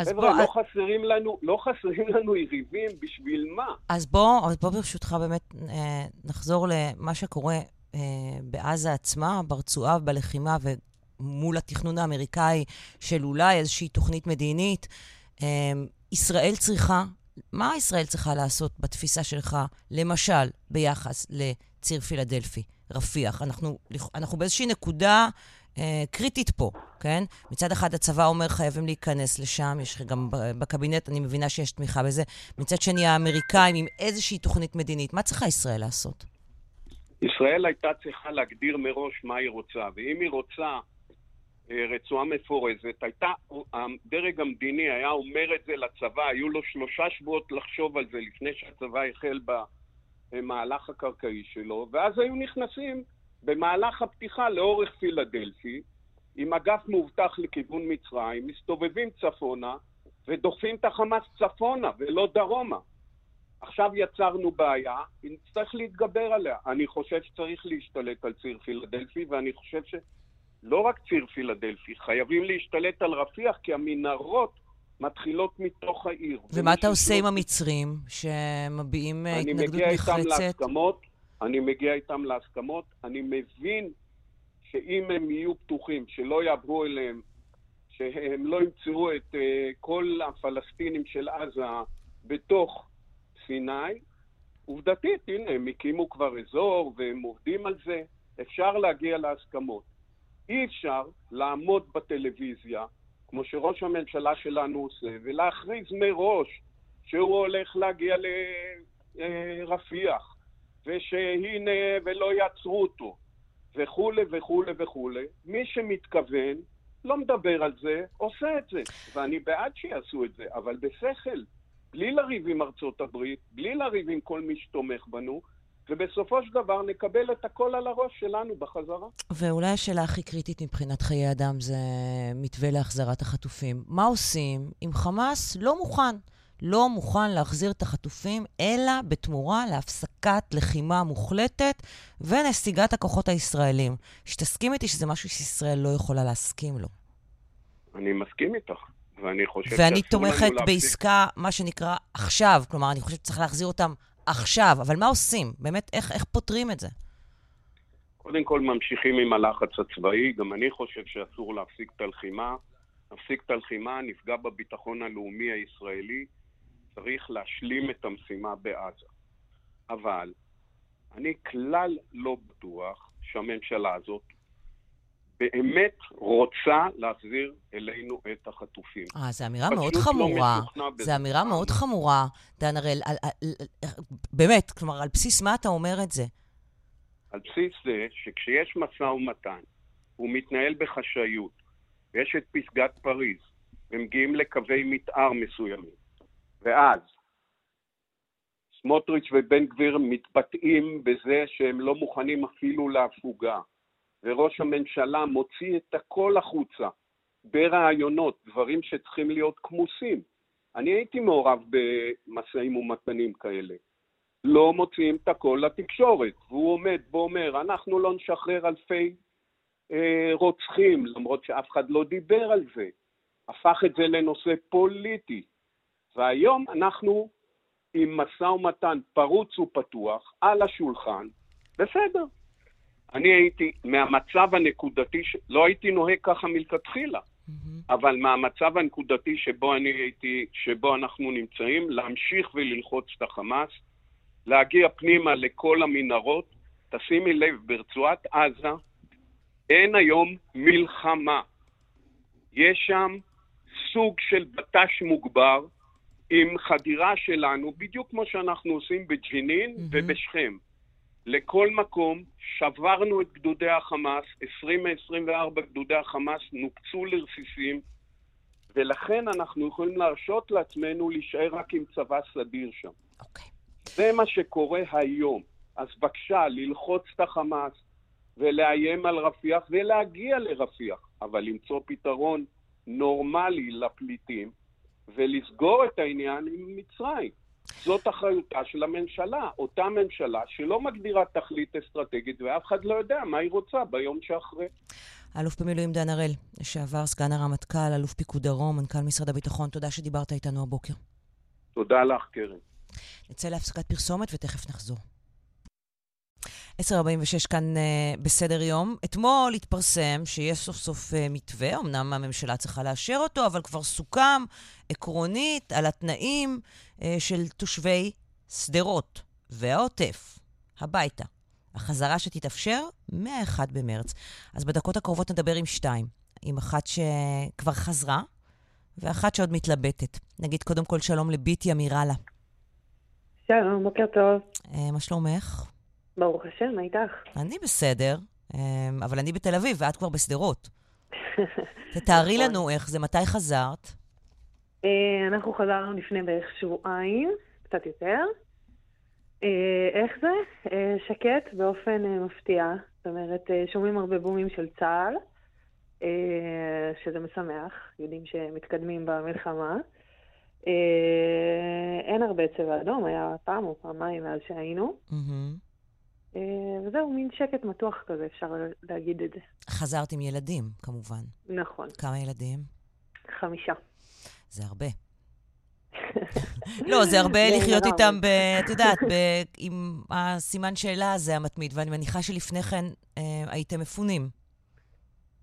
חבר'ה, בוא... לא, חסרים לנו, לא חסרים לנו יריבים, בשביל מה? אז בוא, אז בוא ברשותך באמת אה, נחזור למה שקורה אה, בעזה עצמה, ברצועה, בלחימה ומול התכנון האמריקאי של אולי איזושהי תוכנית מדינית. אה, ישראל צריכה, מה ישראל צריכה לעשות בתפיסה שלך, למשל, ביחס לציר פילדלפי, רפיח? אנחנו, אנחנו באיזושהי נקודה אה, קריטית פה, כן? מצד אחד הצבא אומר חייבים להיכנס לשם, יש גם בקבינט, אני מבינה שיש תמיכה בזה. מצד שני, האמריקאים עם איזושהי תוכנית מדינית, מה צריכה ישראל לעשות? ישראל הייתה צריכה להגדיר מראש מה היא רוצה, ואם היא רוצה אה, רצועה מפורזת, הייתה, הדרג המדיני היה אומר את זה לצבא, היו לו שלושה שבועות לחשוב על זה לפני שהצבא החל במהלך הקרקעי שלו, ואז היו נכנסים במהלך הפתיחה לאורך פילדלפי, עם אגף מאובטח לכיוון מצרים, מסתובבים צפונה ודוחפים את החמאס צפונה ולא דרומה. עכשיו יצרנו בעיה, נצטרך להתגבר עליה. אני חושב שצריך להשתלט על ציר פילדלפי, ואני חושב שלא רק ציר פילדלפי, חייבים להשתלט על רפיח, כי המנהרות מתחילות מתוך העיר. ומה אתה עושה עם המצרים שמביעים התנגדות נחרצת? אני מגיע איתם להסכמות. אני מגיע איתם להסכמות, אני מבין שאם הם יהיו פתוחים, שלא יעברו אליהם, שהם לא ימצאו את uh, כל הפלסטינים של עזה בתוך סיני, עובדתית, הנה, הם הקימו כבר אזור והם עובדים על זה, אפשר להגיע להסכמות. אי אפשר לעמוד בטלוויזיה, כמו שראש הממשלה שלנו עושה, ולהכריז מראש שהוא הולך להגיע לרפיח, ושהנה, ולא יעצרו אותו, וכולי וכולי וכולי. מי שמתכוון, לא מדבר על זה, עושה את זה. ואני בעד שיעשו את זה, אבל בשכל, בלי לריב עם ארצות הברית, בלי לריב עם כל מי שתומך בנו, ובסופו של דבר נקבל את הכל על הראש שלנו בחזרה. ואולי השאלה הכי קריטית מבחינת חיי אדם זה מתווה להחזרת החטופים. מה עושים אם חמאס לא מוכן? לא מוכן להחזיר את החטופים, אלא בתמורה להפסקת לחימה מוחלטת ונסיגת הכוחות הישראלים. שתסכים איתי שזה משהו שישראל לא יכולה להסכים לו. אני מסכים איתך, ואני חושב ואני תומכת בעסקה, מה שנקרא, עכשיו. כלומר, אני חושבת שצריך להחזיר אותם עכשיו. אבל מה עושים? באמת, איך, איך פותרים את זה? קודם כל ממשיכים עם הלחץ הצבאי, גם אני חושב שאסור להפסיק את הלחימה. נפסיק את הלחימה, נפגע בביטחון הלאומי הישראלי, צריך להשלים את המשימה בעזה. אבל אני כלל לא בטוח שהממשלה הזאת באמת רוצה להחזיר אלינו את החטופים. אה, זו אמירה מאוד לא חמורה. לא זו אמירה מאוד חמורה, דן הראל. באמת, כלומר, על בסיס מה אתה אומר את זה? על בסיס זה שכשיש משא ומתן, הוא מתנהל בחשאיות, ויש את פסגת פריז, ומגיעים לקווי מתאר מסוימים, ואז סמוטריץ' ובן גביר מתבטאים בזה שהם לא מוכנים אפילו להפוגה, וראש הממשלה מוציא את הכל החוצה ברעיונות, דברים שצריכים להיות כמוסים. אני הייתי מעורב במשאים ומתנים כאלה. לא מוציאים את הכל לתקשורת, והוא עומד ואומר, אנחנו לא נשחרר אלפי אה, רוצחים, למרות שאף אחד לא דיבר על זה. הפך את זה לנושא פוליטי. והיום אנחנו עם משא ומתן פרוץ ופתוח על השולחן, בסדר. אני הייתי, מהמצב הנקודתי, לא הייתי נוהג ככה מלכתחילה, mm-hmm. אבל מהמצב הנקודתי שבו אני הייתי, שבו אנחנו נמצאים, להמשיך וללחוץ את החמאס, להגיע פנימה לכל המנהרות. תשימי לב, ברצועת עזה אין היום מלחמה. יש שם סוג של בט"ש מוגבר, עם חדירה שלנו, בדיוק כמו שאנחנו עושים בג'נין mm-hmm. ובשכם. לכל מקום, שברנו את גדודי החמאס, 20 מ-24 גדודי החמאס נופצו לרסיסים, ולכן אנחנו יכולים להרשות לעצמנו להישאר רק עם צבא סדיר שם. אוקיי. Okay. זה מה שקורה היום. אז בבקשה, ללחוץ את החמאס ולאיים על רפיח ולהגיע לרפיח, אבל למצוא פתרון נורמלי לפליטים ולסגור את העניין עם מצרים. זאת אחריותה של הממשלה, אותה ממשלה שלא מגדירה תכלית אסטרטגית ואף אחד לא יודע מה היא רוצה ביום שאחרי. אלוף במילואים דן הראל, לשעבר סגן הרמטכ"ל, אלוף פיקוד דרום, מנכ"ל משרד הביטחון, תודה שדיברת איתנו הבוקר. תודה לך, קרן. נצא להפסקת פרסומת ותכף נחזור. 10.46 כאן uh, בסדר יום. אתמול התפרסם שיש סוף סוף uh, מתווה, אמנם הממשלה צריכה לאשר אותו, אבל כבר סוכם עקרונית על התנאים uh, של תושבי שדרות והעוטף הביתה. החזרה שתתאפשר מ-1 במרץ. אז בדקות הקרובות נדבר עם שתיים. עם אחת שכבר חזרה ואחת שעוד מתלבטת. נגיד קודם כל שלום לביטי אמירלה. שלום, בוקר טוב. מה שלומך? ברוך השם, מה איתך? אני בסדר, אמ, אבל אני בתל אביב ואת כבר בשדרות. (laughs) תתארי נכון. לנו איך זה, מתי חזרת? אה, אנחנו חזרנו לפני בערך שבועיים, קצת יותר. אה, איך זה? אה, שקט באופן מפתיע. זאת אומרת, שומעים הרבה בומים של צה"ל, שזה משמח, יודעים שמתקדמים במלחמה. אין הרבה צבע אדום, היה פעם או פעמיים מאז שהיינו. Mm-hmm. אה, וזהו, מין שקט מתוח כזה, אפשר להגיד את זה. חזרת עם ילדים, כמובן. נכון. כמה ילדים? חמישה. זה הרבה. (laughs) לא, זה הרבה לחיות איתם, ב, את יודעת, ב, עם הסימן שאלה הזה המתמיד, ואני מניחה שלפני כן אה, הייתם מפונים.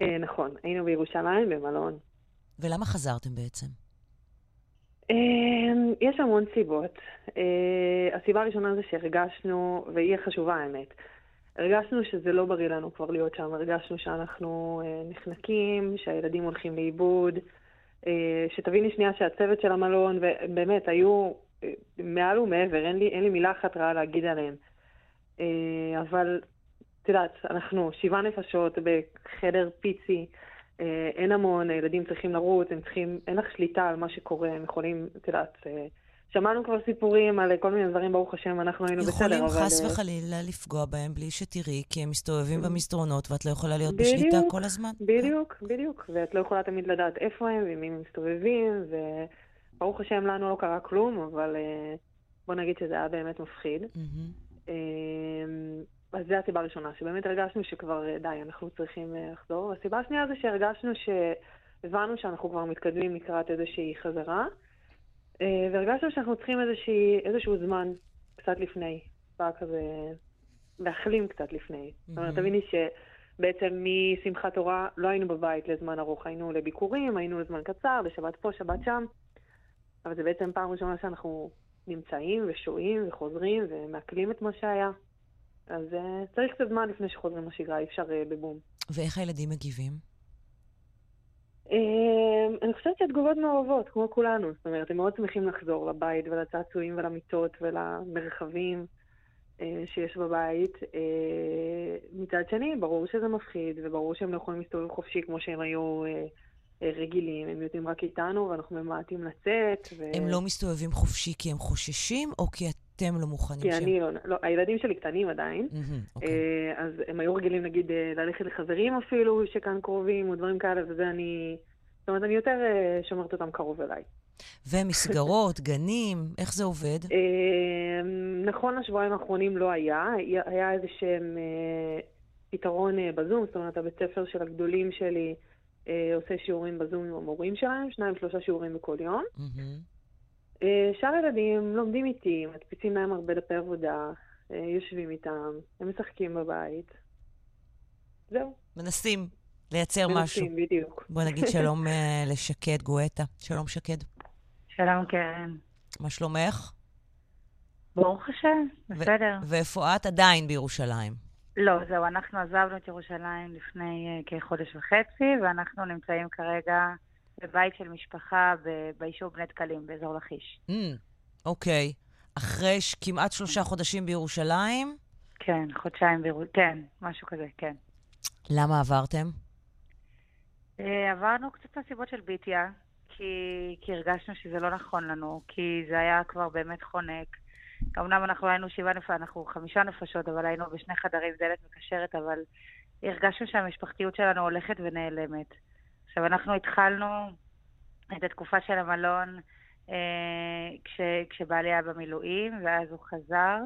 אה, נכון, היינו בירושלים במלון. ולמה חזרתם בעצם? אמ, יש המון סיבות. אה, הסיבה הראשונה זה שהרגשנו, והיא החשובה האמת, הרגשנו שזה לא בריא לנו כבר להיות שם, הרגשנו שאנחנו אה, נחנקים, שהילדים הולכים לאיבוד, אה, שתביני שנייה שהצוות של המלון, ובאמת, היו מעל ומעבר, אין לי, אין לי מילה אחת רעה להגיד עליהם. אבל, את יודעת, אנחנו שבעה נפשות בחדר פיצי, אין המון, הילדים צריכים לרוץ, הם צריכים, אין לך שליטה על מה שקורה, הם יכולים, את יודעת, אה, שמענו כבר סיפורים על כל מיני דברים, ברוך השם, אנחנו היינו בסדר, אבל... יכולים חס אה, וחלילה לפגוע בהם בלי שתראי, כי הם מסתובבים במסדרונות ואת לא יכולה להיות בדיוק, בשליטה כל הזמן. בדיוק, כן. בדיוק, ואת לא יכולה תמיד לדעת איפה הם ועם מי הם מסתובבים, וברוך השם לנו לא קרה כלום, אבל בוא נגיד שזה היה באמת מפחיד. Mm-hmm. אז זו הסיבה הראשונה, שבאמת הרגשנו שכבר אה, די, אנחנו צריכים אה, לחזור. והסיבה השנייה זה שהרגשנו שהבנו שאנחנו כבר מתקדמים לקראת איזושהי חזרה, אה, והרגשנו שאנחנו צריכים איזושהי, איזשהו זמן קצת לפני, בא כזה להחלים קצת לפני. Mm-hmm. זאת אומרת, תביני שבעצם משמחת תורה לא היינו בבית לזמן ארוך, היינו לביקורים, היינו לזמן קצר, בשבת פה, שבת שם, אבל זה בעצם פעם ראשונה שאנחנו נמצאים ושוהים וחוזרים ומעכלים את מה שהיה. אז uh, צריך קצת זמן לפני שחוזרים לשגרה, אי אפשר uh, בבום. ואיך הילדים מגיבים? Uh, אני חושבת שהתגובות מעורבות, כמו כולנו. זאת אומרת, הם מאוד שמחים לחזור לבית ולצעצועים ולמיטות ולמרחבים uh, שיש בבית. Uh, מצד שני, ברור שזה מפחיד, וברור שהם לא יכולים להסתובב חופשי כמו שהם היו uh, רגילים. הם יודעים רק איתנו, ואנחנו ממעטים לצאת. ו... הם לא מסתובבים חופשי כי הם חוששים, או כי אתם לא מוכנים כי אני לא, לא, הילדים שלי קטנים עדיין, mm-hmm, okay. אז הם היו רגילים נגיד אה, ללכת לחברים אפילו, שכאן קרובים, או דברים כאלה, וזה אני, זאת אומרת, אני יותר אה, שומרת אותם קרוב אליי. ומסגרות, (laughs) גנים, איך זה עובד? נכון לשבועיים האחרונים לא היה, היה איזה שהם פתרון בזום, זאת אומרת, הבית ספר של הגדולים שלי עושה שיעורים בזום עם המורים שלהם, שניים, שלושה שיעורים בכל יום. אה, שאר הילדים לומדים איתי, מדפיסים להם הרבה דפי עבודה, אה, יושבים איתם, הם משחקים בבית. זהו. מנסים לייצר מנסים, משהו. מנסים, בדיוק. בוא נגיד שלום אה, לשקד גואטה. שלום, שקד. שלום, קרן. מה שלומך? ברוך השם, בסדר. ואיפה את? עדיין בירושלים. לא, זהו, אנחנו עזבנו את ירושלים לפני uh, כחודש וחצי, ואנחנו נמצאים כרגע בבית של משפחה ביישוב בני דקלים, באזור לכיש. Mm, אוקיי. אחרי ש... כמעט שלושה חודשים בירושלים? כן, חודשיים בירושלים, כן, משהו כזה, כן. למה עברתם? אה, עברנו קצת מהסיבות של ביטיה, כי, כי הרגשנו שזה לא נכון לנו, כי זה היה כבר באמת חונק. אמנם אנחנו היינו שבעה נפשות, אנחנו חמישה נפשות, אבל היינו בשני חדרים, דלת מקשרת, אבל הרגשנו שהמשפחתיות שלנו הולכת ונעלמת. עכשיו, אנחנו התחלנו את התקופה של המלון אה, כש, כשבעלי היה במילואים, ואז הוא חזר.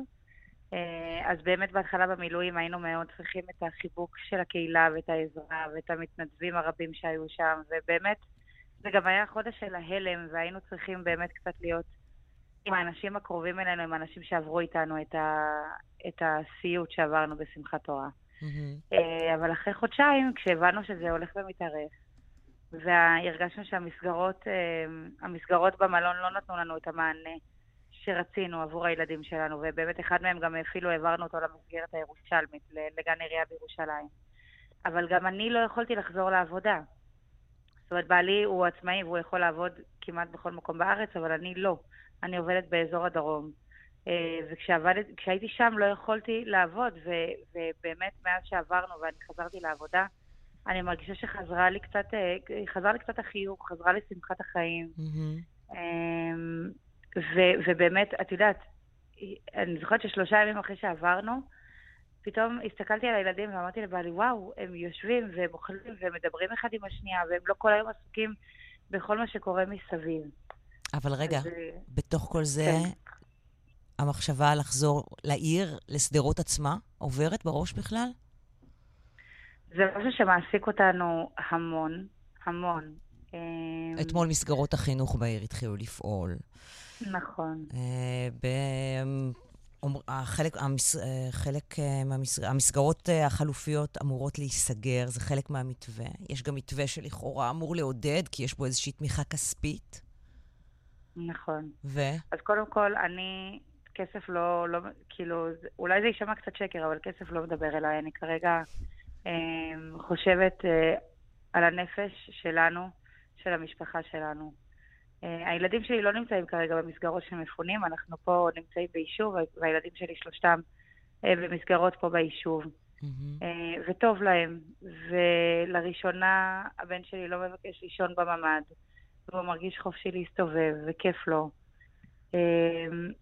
אה, אז באמת בהתחלה במילואים היינו מאוד צריכים את החיבוק של הקהילה ואת העזרה ואת המתנדבים הרבים שהיו שם, ובאמת זה גם היה חודש של ההלם, והיינו צריכים באמת קצת להיות עם האנשים הקרובים אלינו, עם האנשים שעברו איתנו את, ה, את הסיוט שעברנו בשמחת תורה. Mm-hmm. אבל אחרי חודשיים, כשהבנו שזה הולך ומתארך, והרגשנו שהמסגרות המסגרות במלון לא נתנו לנו את המענה שרצינו עבור הילדים שלנו, ובאמת אחד מהם גם אפילו העברנו אותו למסגרת הירושלמית, לגן עירייה בירושלים. אבל גם אני לא יכולתי לחזור לעבודה. זאת אומרת, בעלי הוא עצמאי והוא יכול לעבוד כמעט בכל מקום בארץ, אבל אני לא. אני עובדת באזור הדרום. אה, וכשהייתי שם לא יכולתי לעבוד, ובאמת מאז שעברנו ואני חזרתי לעבודה, אני מרגישה שחזרה לי קצת, אה, חזרה לי קצת החיוך, חזרה לי שמחת החיים. Mm-hmm. ו, ובאמת, את יודעת, אני זוכרת ששלושה ימים אחרי שעברנו, פתאום הסתכלתי על הילדים ואמרתי לבעלי, וואו, הם יושבים והם אוכלים והם מדברים אחד עם השנייה, והם לא כל היום עסוקים בכל מה שקורה מסביב. אבל רגע, אז... בתוך כל זה, כן. המחשבה לחזור לעיר, לשדרות עצמה, עוברת בראש בכלל? זה משהו שמעסיק אותנו המון, המון. אמ, אתמול מסגרות החינוך בעיר התחילו לפעול. נכון. אה, החלק, המס, אה, חלק אה, מהמס, המסגרות החלופיות אמורות להיסגר, זה חלק מהמתווה. יש גם מתווה שלכאורה אמור לעודד, כי יש בו איזושהי תמיכה כספית. נכון. ו? אז קודם כל, אני, כסף לא, לא, כאילו, אולי זה יישמע קצת שקר, אבל כסף לא מדבר אליי. אני כרגע חושבת אה, על הנפש שלנו, של המשפחה שלנו. אה, הילדים שלי לא נמצאים כרגע במסגרות של מפונים, אנחנו פה נמצאים ביישוב, והילדים שלי שלושתם אה, במסגרות פה ביישוב. Mm-hmm. וטוב להם. ולראשונה הבן שלי לא מבקש לישון בממ"ד, והוא מרגיש חופשי להסתובב, וכיף לו.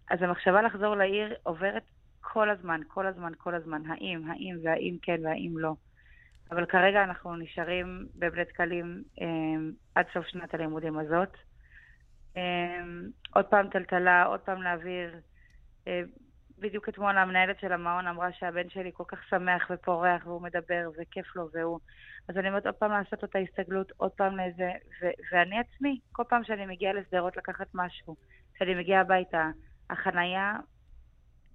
אז המחשבה לחזור לעיר עוברת כל הזמן, כל הזמן, כל הזמן. האם, האם, והאם כן, והאם לא. אבל כרגע אנחנו נשארים בבני דקלים עד סוף שנת הלימודים הזאת. אמ, עוד פעם טלטלה, עוד פעם להעביר. אה, בדיוק אתמול המנהלת של המעון אמרה שהבן שלי כל כך שמח ופורח והוא מדבר וכיף לו והוא... אז אני אומרת עוד פעם לעשות אותה הסתגלות, עוד פעם לאיזה... ו- ואני עצמי, כל פעם שאני מגיעה לשדרות לקחת משהו, כשאני מגיעה הביתה, החנייה,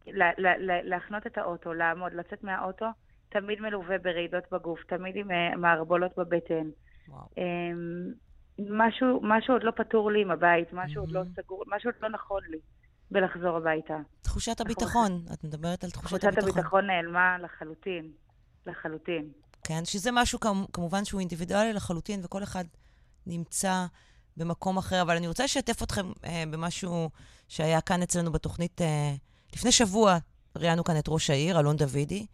לה- לה- לה- להחנות את האוטו, לעמוד, לצאת מהאוטו, תמיד מלווה ברעידות בגוף, תמיד עם אה, מערבולות בבטן. וואו. אמ, משהו, משהו עוד לא פתור לי עם הבית, משהו mm-hmm. עוד לא סגור, משהו עוד לא נכון לי בלחזור הביתה. תחושת הביטחון, את מדברת על תחושת, הביטחון. תחושת הביטחון נעלמה לחלוטין, לחלוטין. כן, שזה משהו כמובן שהוא אינדיבידואלי לחלוטין, וכל אחד נמצא במקום אחר. אבל אני רוצה לשתף אתכם אה, במשהו שהיה כאן אצלנו בתוכנית. אה, לפני שבוע ראיינו כאן את ראש העיר, אלון דוידי,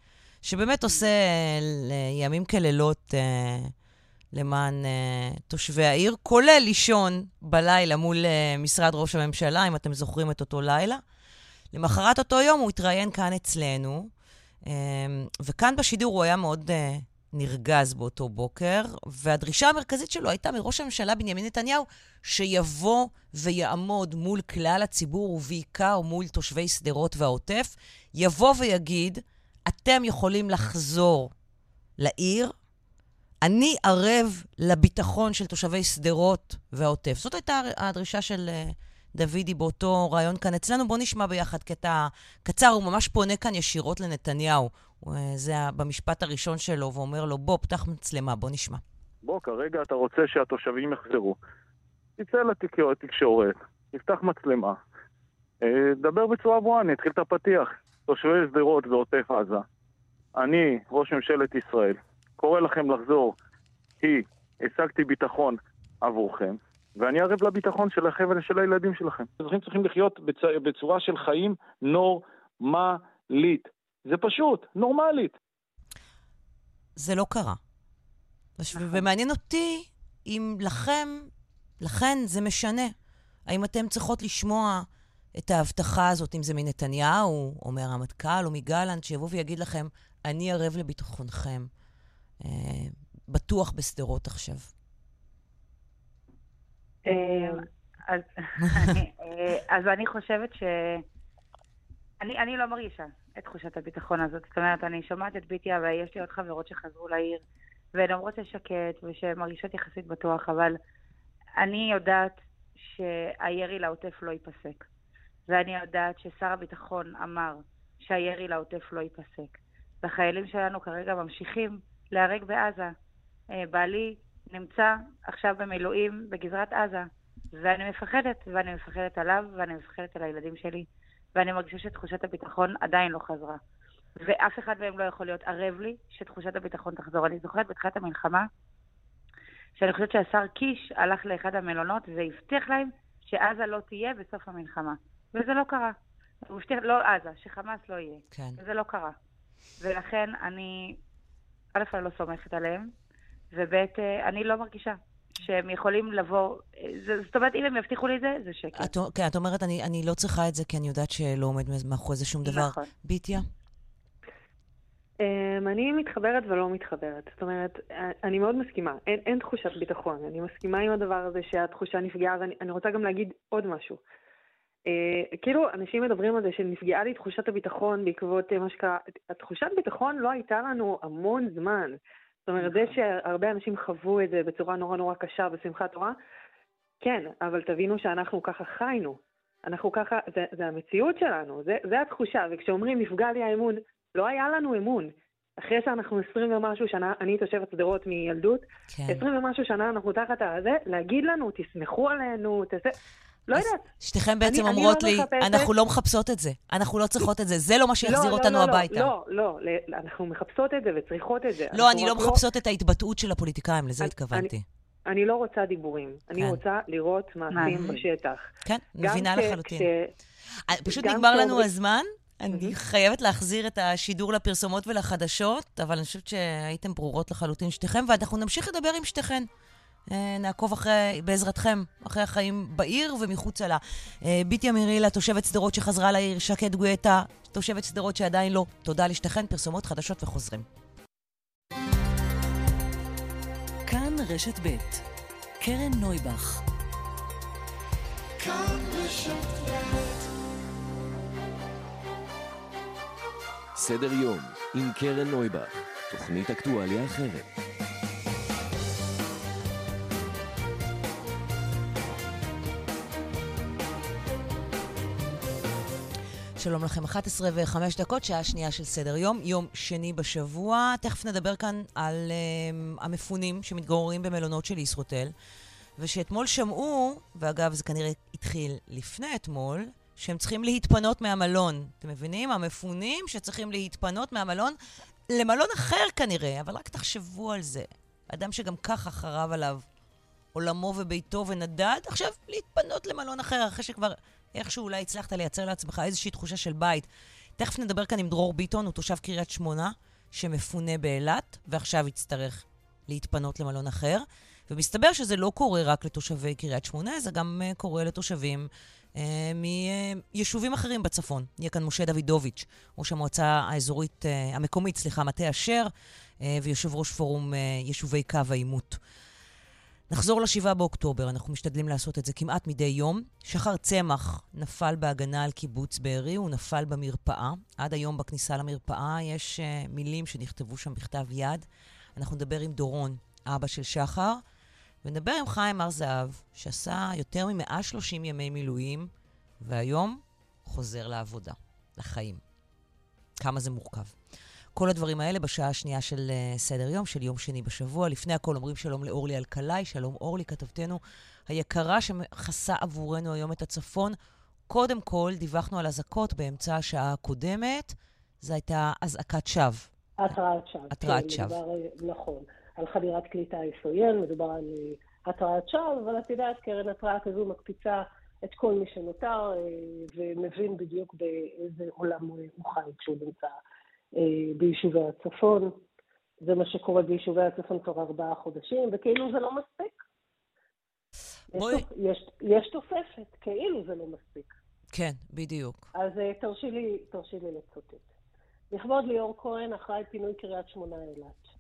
שבאמת עושה אה, ימים כלילות... אה, למען uh, תושבי העיר, כולל לישון בלילה מול משרד ראש הממשלה, אם אתם זוכרים את אותו לילה. למחרת אותו יום הוא התראיין כאן אצלנו, וכאן בשידור הוא היה מאוד נרגז באותו בוקר, והדרישה המרכזית שלו הייתה מראש הממשלה בנימין נתניהו שיבוא ויעמוד מול כלל הציבור, ובעיקר מול תושבי שדרות והעוטף, יבוא ויגיד, אתם יכולים לחזור לעיר, אני ערב לביטחון של תושבי שדרות והעוטף. זאת הייתה הדרישה של uh, דוידי באותו ריאיון כאן אצלנו. בואו נשמע ביחד קטע קצר, הוא ממש פונה כאן ישירות לנתניהו. Uh, זה במשפט הראשון שלו, ואומר לו, בוא, פתח מצלמה, בוא נשמע. בוא, כרגע אתה רוצה שהתושבים יחזרו. תצא לתקשורת, תפתח מצלמה, אה, דבר בצורה ברורה, אני אתחיל את הפתיח. תושבי שדרות ועוטף עזה, אני, ראש ממשלת ישראל, קורא לכם לחזור, כי השגתי ביטחון עבורכם, ואני ערב לביטחון שלכם ושל הילדים שלכם. אזרחים צריכים לחיות בצ... בצורה של חיים נורמלית. זה פשוט, נורמלית. זה לא קרה. נכון. ומעניין אותי אם לכם, לכן זה משנה. האם אתם צריכות לשמוע את ההבטחה הזאת, אם זה מנתניהו, או מהרמטכ"ל, או מגלנט, שיבוא ויגיד לכם, אני ערב לביטחונכם. אה, בטוח בשדרות עכשיו. אה, אז אני חושבת ש... אני, לא מרגישה את תחושת הביטחון הזאת. זאת אומרת, אני שומעת את ביטיה ויש לי עוד חברות שחזרו לעיר, והן אומרות ששקט ושמרגישות יחסית בטוח, אבל אני יודעת שהירי לעוטף לא ייפסק. ואני יודעת ששר הביטחון אמר שהירי לעוטף לא ייפסק. והחיילים שלנו כרגע ממשיכים להיהרג בעזה. אה, בעלי נמצא עכשיו במילואים בגזרת עזה, ואני מפחדת, ואני מפחדת עליו, ואני מפחדת על הילדים שלי, ואני מרגישה שתחושת הביטחון עדיין לא חזרה. ואף אחד מהם לא יכול להיות ערב לי שתחושת הביטחון תחזור. אני זוכרת בתחילת המלחמה, שאני חושבת שהשר קיש הלך לאחד המלונות והבטיח להם שעזה לא תהיה בסוף המלחמה. וזה לא קרה. הוא הבטיח, לא עזה, שחמאס לא יהיה. כן. וזה לא קרה. ולכן אני, א', אני לא סומכת עליהם, וב', אה, אני לא מרגישה שהם יכולים לבוא, זאת אומרת, אם הם יבטיחו לי את זה, זה שקר. את, כן, את אומרת, אני, אני לא צריכה את זה כי אני יודעת שלא עומד מאחורי זה שום דבר. נכון. ביטיה? Um, אני מתחברת ולא מתחברת. זאת אומרת, אני מאוד מסכימה. אין, אין תחושת ביטחון. אני מסכימה עם הדבר הזה שהתחושה נפגעה, ואני רוצה גם להגיד עוד משהו. Uh, כאילו, אנשים מדברים על זה שנפגעה לי תחושת הביטחון בעקבות מה שקרה. התחושת ביטחון לא הייתה לנו המון זמן. זאת אומרת, זה נכון. שהרבה אנשים חוו את זה בצורה נורא נורא קשה בשמחת תורה, כן, אבל תבינו שאנחנו ככה חיינו. אנחנו ככה, זה, זה המציאות שלנו, זה, זה התחושה. וכשאומרים נפגע לי האמון, לא היה לנו אמון. אחרי שאנחנו עשרים ומשהו שנה, אני תושבת שדרות מילדות, כן. עשרים כן. ומשהו שנה אנחנו תחת הזה, להגיד לנו, תסמכו עלינו, תעשה... לא יודעת. שתיכן בעצם אני, אומרות אני לא לי, מחפשת... אנחנו לא מחפשות את זה, אנחנו לא צריכות את זה, זה לא מה שיחזיר לא, לא אותנו לא, לא, הביתה. לא, לא, לא, אנחנו מחפשות את זה וצריכות את זה. לא, אני לא מחפשות לא... את ההתבטאות של הפוליטיקאים, לזה אני, התכוונתי. אני, אני לא רוצה דיבורים, אני כן. רוצה לראות מעשים בשטח. כן, מבינה לחלוטין. אה, פשוט נגמר לנו הזמן, אני חייבת להחזיר את השידור לפרסומות ולחדשות, אבל אני חושבת שהייתם ברורות לחלוטין שתיכם, ואנחנו נמשיך לדבר עם שתיכן. אה, נעקוב אחרי, בעזרתכם, אחרי החיים בעיר ומחוצה לה. אה, ביטי אמירילה, תושבת שדרות שחזרה לעיר, שקד גואטה, תושבת שדרות שעדיין לא. תודה לשתיכן, פרסומות חדשות וחוזרים. כאן רשת ב' קרן נויבך. כאן רשת סדר יום עם קרן נויבך, תוכנית אקטואליה אחרת. שלום לכם, 11 ו-5 דקות, שעה שנייה של סדר יום, יום שני בשבוע. תכף נדבר כאן על um, המפונים שמתגוררים במלונות של ישרוטל, ושאתמול שמעו, ואגב, זה כנראה התחיל לפני אתמול, שהם צריכים להתפנות מהמלון. אתם מבינים? המפונים שצריכים להתפנות מהמלון למלון אחר כנראה, אבל רק תחשבו על זה. אדם שגם ככה חרב עליו עולמו וביתו ונדד, עכשיו להתפנות למלון אחר, אחרי שכבר איכשהו אולי הצלחת לייצר לעצמך איזושהי תחושה של בית. תכף נדבר כאן עם דרור ביטון, הוא תושב קריית שמונה, שמפונה באילת, ועכשיו יצטרך להתפנות למלון אחר. ומסתבר שזה לא קורה רק לתושבי קריית שמונה, זה גם uh, קורה לתושבים uh, מיישובים אחרים בצפון. יהיה כאן משה דוידוביץ', ראש המועצה האזורית, uh, המקומית, סליחה, מטה אשר, uh, ויושב ראש פורום uh, יישובי קו העימות. נחזור ל-7 באוקטובר, אנחנו משתדלים לעשות את זה כמעט מדי יום. שחר צמח נפל בהגנה על קיבוץ בארי, הוא נפל במרפאה. עד היום בכניסה למרפאה יש uh, מילים שנכתבו שם בכתב יד. אנחנו נדבר עם דורון, אבא של שחר, ונדבר עם חיים הר זהב, שעשה יותר מ-130 ימי מילואים, והיום חוזר לעבודה, לחיים. כמה זה מורכב. כל הדברים האלה בשעה השנייה של uh, סדר יום, של יום שני בשבוע. לפני הכל אומרים שלום לאורלי אלקלעי, שלום אורלי, כתבתנו היקרה שמכסה עבורנו היום את הצפון. קודם כל, דיווחנו על אזעקות באמצע השעה הקודמת. זו הייתה אזעקת שווא. התרעת שווא. התרעת כן, שווא. מדובר, נכון, על חדירת כלי טיס עוין, מדובר על התרעת שווא, אבל את יודעת, קרן התרעה כזו מקפיצה את כל מי שנותר אה, ומבין בדיוק באיזה עולם הוא חי כשהוא נמצא אה, ביישובי הצפון. זה מה שקורה ביישובי הצפון כבר ארבעה חודשים, וכאילו זה לא מספיק. בואי... יש, יש, יש תוספת, כאילו זה לא מספיק. כן, בדיוק. אז אה, תרשי לי, תרשי לי לצוטט. לכבוד ליאור כהן, אחראי פינוי קריית שמונה אילת.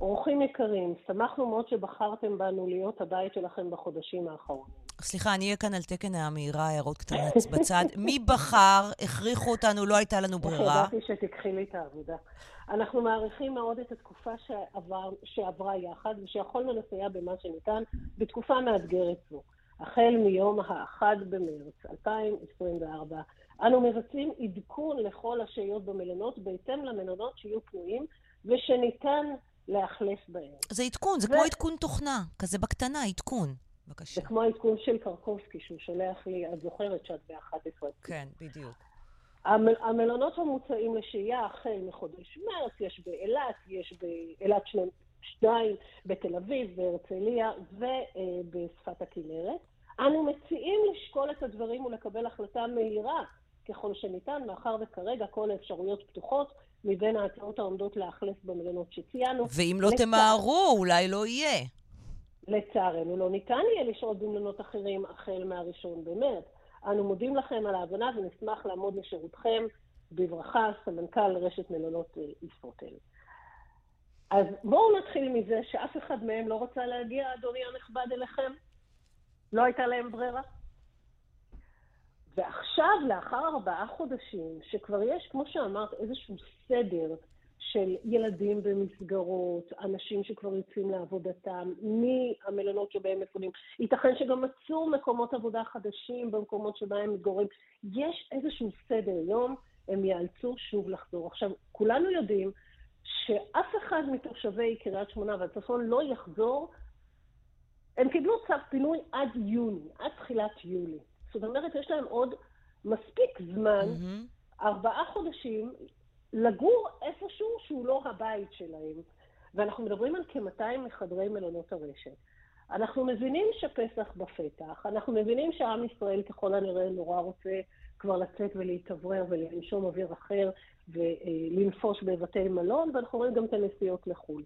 אורחים יקרים, שמחנו מאוד שבחרתם בנו להיות הבית שלכם בחודשים האחרונים. סליחה, אני אהיה כאן על תקן המהירה, הערות קטנות בצד. מי בחר? הכריחו אותנו, לא הייתה לנו ברירה. ידעתי שתיקחי לי את העבודה. אנחנו מעריכים מאוד את התקופה שעבר, שעברה יחד, ושיכולנו לסייע במה שניתן בתקופה מאתגרת זו. החל מיום ה-1 במרץ 2024, אנו מבצעים עדכון לכל השהיות במלונות בהתאם למלונות שיהיו פנויים ושניתן לאכלס בהם. זה עדכון, זה ו... כמו עדכון תוכנה, כזה בקטנה, עדכון. בבקשה. זה כמו העדכון של קרקובסקי, שהוא שולח לי, את זוכרת שאת ב-11. כן, בדיוק. המ, המלונות המוצעים לשהייה החל מחודש מרץ, יש באילת, יש באילת שניים, בתל אביב, בהרצליה ובשפת הכנרת. אנו מציעים לשקול את הדברים ולקבל החלטה מהירה ככל שניתן, מאחר וכרגע כל האפשרויות פתוחות מבין ההצעות העומדות לאכלס במלונות שציינו. ואם לא לצע... תמהרו, אולי לא יהיה. לצערנו, לא ניתן יהיה לשהות במלונות אחרים החל מהראשון במרץ. אנו מודים לכם על ההבנה ונשמח לעמוד לשירותכם בברכה, סמנכ"ל רשת מלונות אה, ישרוטל. אז בואו נתחיל מזה שאף אחד מהם לא רצה להגיע, אדוני הנכבד, אליכם. לא הייתה להם ברירה. ועכשיו, לאחר ארבעה חודשים, שכבר יש, כמו שאמרת, איזשהו סדר של ילדים במסגרות, אנשים שכבר יוצאים לעבודתם, מהמלונות שבהם מפונים. ייתכן שגם מצאו מקומות עבודה חדשים במקומות שבהם מתגוררים. יש איזשהו סדר יום, הם ייאלצו שוב לחזור. עכשיו, כולנו יודעים שאף אחד מתושבי קריית שמונה והצפון לא יחזור. הם קיבלו צו פינוי עד יוני, עד תחילת יולי. זאת אומרת, יש להם עוד מספיק זמן, mm-hmm. ארבעה חודשים, לגור איפשהו שהוא לא הבית שלהם. ואנחנו מדברים על כ-200 מחדרי מלונות הרשת. אנחנו מבינים שפסח בפתח, אנחנו מבינים שעם ישראל ככל הנראה נורא רוצה כבר לצאת ולהתאוורר ולנשום אוויר אחר ולנפוש בבתי מלון, ואנחנו רואים גם את הנסיעות לחו"ל.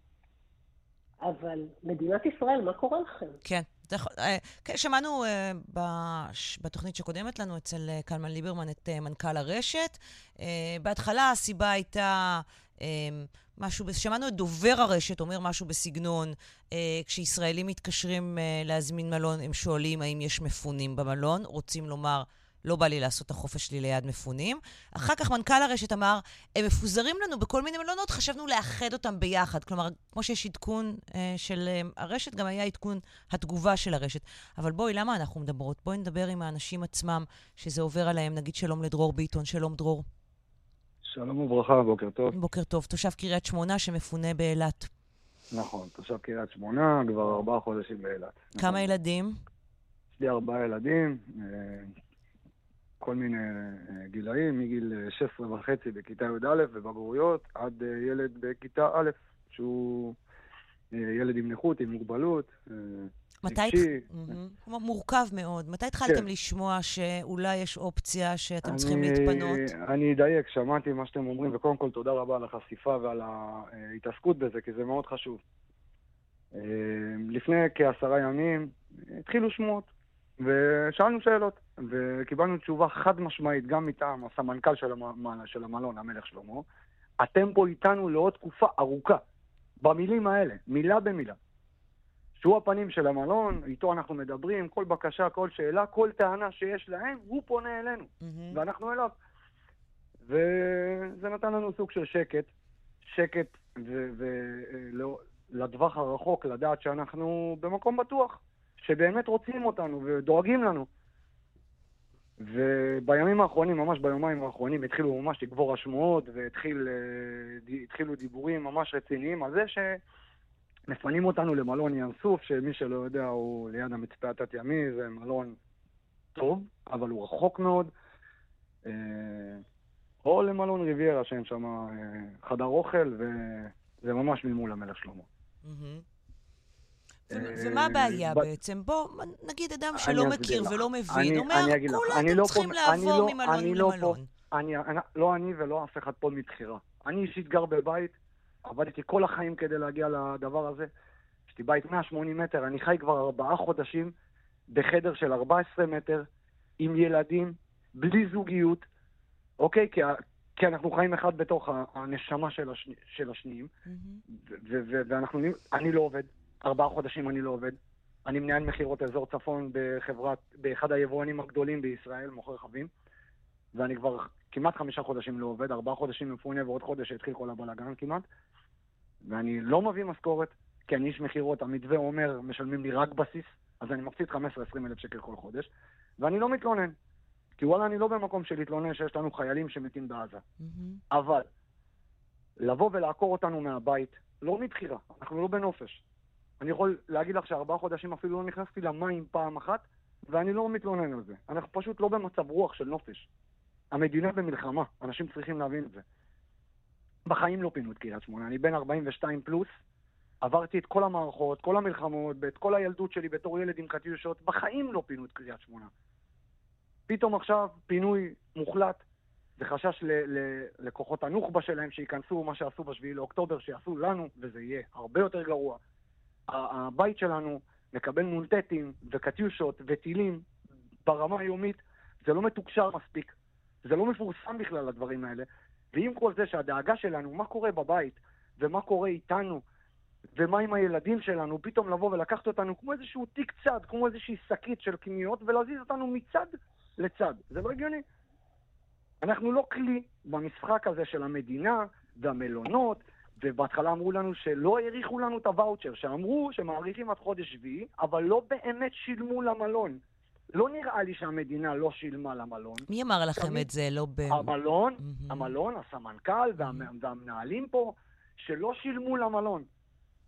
אבל מדינת ישראל, מה קורה לכם? כן. אה, כן, שמענו אה, בתוכנית שקודמת לנו אצל אה, קלמן ליברמן את מנכ"ל הרשת. בהתחלה הסיבה הייתה משהו, שמענו את דובר הרשת אומר משהו בסגנון, כשישראלים מתקשרים להזמין מלון, הם שואלים האם יש מפונים במלון, רוצים לומר... לא בא לי לעשות את החופש שלי ליד מפונים. אחר כך מנכ"ל הרשת אמר, הם מפוזרים לנו בכל מיני מלונות, חשבנו לאחד אותם ביחד. כלומר, כמו שיש עדכון אה, של אה, הרשת, גם היה עדכון התגובה של הרשת. אבל בואי, למה אנחנו מדברות? בואי נדבר עם האנשים עצמם, שזה עובר עליהם. נגיד שלום לדרור ביטון. שלום, דרור. שלום וברכה, בוקר טוב. בוקר טוב. תושב קריית שמונה שמפונה באילת. נכון, תושב קריית שמונה, כבר ארבעה חודשים באילת. כמה נכון. ילדים? יש לי ארבעה ילדים, אה, כל מיני אה, גילאים, מגיל 16 וחצי בכיתה י"א בבגרויות, עד אה, ילד בכיתה א', שהוא אה, ילד עם נכות, עם מוגבלות. מתי... רגשי. Mm-hmm. מורכב מאוד. מתי התחלתם כן. לשמוע שאולי יש אופציה שאתם אני, צריכים להתפנות? אני אדייק, שמעתי מה שאתם אומרים, וקודם כל תודה רבה על החשיפה ועל ההתעסקות בזה, כי זה מאוד חשוב. לפני כעשרה ימים התחילו שמועות, ושאלנו שאלות. וקיבלנו תשובה חד משמעית, גם מטעם הסמנכ"ל של, המ... של המלון, המלך שלמה, אתם פה איתנו לעוד תקופה ארוכה. במילים האלה, מילה במילה. שהוא הפנים של המלון, איתו אנחנו מדברים, כל בקשה, כל שאלה, כל טענה שיש להם, הוא פונה אלינו, mm-hmm. ואנחנו אליו. וזה נתן לנו סוג של שקט, שקט ולטווח הרחוק, לדעת שאנחנו במקום בטוח, שבאמת רוצים אותנו ודואגים לנו. ובימים האחרונים, ממש ביומיים האחרונים, התחילו ממש לגבור השמועות והתחילו אה, דיבורים ממש רציניים על זה שמפנים אותנו למלון ים סוף, שמי שלא יודע הוא ליד המצפה התת-ימי, זה מלון טוב, אבל הוא רחוק מאוד. אה, או למלון ריביירה, שאין שם אה, חדר אוכל, וזה ממש ממול המלך שלמה. ומה הבעיה בעצם? בוא, נגיד אדם שלא מכיר ולא מבין, אומר, כולנו לא צריכים לעבור ממלון למלון. לא אני ולא אף אחד פה מבחירה. אני אישית גר בבית, עבדתי כל החיים כדי להגיע לדבר הזה. יש לי בית 180 מטר, אני חי כבר ארבעה חודשים בחדר של 14 מטר, עם ילדים, בלי זוגיות, אוקיי? כי, כי אנחנו חיים אחד בתוך הנשמה של, השני, של השניים, mm-hmm. ואנחנו, אני לא עובד, ארבעה חודשים אני לא עובד. אני מנהל מכירות אזור צפון בחברת, באחד היבואנים הגדולים בישראל, מוכר רכבים, ואני כבר כמעט חמישה חודשים לא עובד, ארבעה חודשים מפונה ועוד חודש שהתחיל כל הבלאגן כמעט, ואני לא מביא משכורת, כי אני איש מכירות, המתווה אומר, משלמים לי רק בסיס, אז אני מפסיד 15-20 אלף שקל כל חודש, ואני לא מתלונן. כי וואלה, אני לא במקום של להתלונן שיש לנו חיילים שמתים בעזה. Mm-hmm. אבל, לבוא ולעקור אותנו מהבית, לא מבחירה, אנחנו לא בנופש. אני יכול להגיד לך שארבעה חודשים אפילו לא נכנסתי למים פעם אחת, ואני לא מתלונן על זה. אנחנו פשוט לא במצב רוח של נופש. המדינה במלחמה, אנשים צריכים להבין את זה. בחיים לא פינו את קריית שמונה, אני בן 42 פלוס, עברתי את כל המערכות, כל המלחמות, את כל הילדות שלי בתור ילד עם קטיושות, בחיים לא פינו את קריית שמונה. פתאום עכשיו פינוי מוחלט, וחשש לכוחות הנוח'בה שלהם שייכנסו מה שעשו בשביעי לאוקטובר, שיעשו לנו, וזה יהיה הרבה יותר גרוע. הבית שלנו מקבל נ"טים וקטיושות וטילים ברמה היומית, זה לא מתוקשר מספיק. זה לא מפורסם בכלל, הדברים האלה. ועם כל זה שהדאגה שלנו, מה קורה בבית, ומה קורה איתנו, ומה עם הילדים שלנו, פתאום לבוא ולקחת אותנו כמו איזשהו תיק צד, כמו איזושהי שקית של קניות, ולהזיז אותנו מצד לצד. זה לא הגיוני. אנחנו לא כלי במשחק הזה של המדינה והמלונות, ובהתחלה אמרו לנו שלא האריכו לנו את הוואוצ'ר, שאמרו שמאריכים עד חודש שביעי, אבל לא באמת שילמו למלון. לא נראה לי שהמדינה לא שילמה למלון. מי אמר לכם תמיד, את זה? לא ב... המלון, אהמ. המלון, הסמנכ"ל וה... אהמ. והמנהלים פה, שלא שילמו למלון.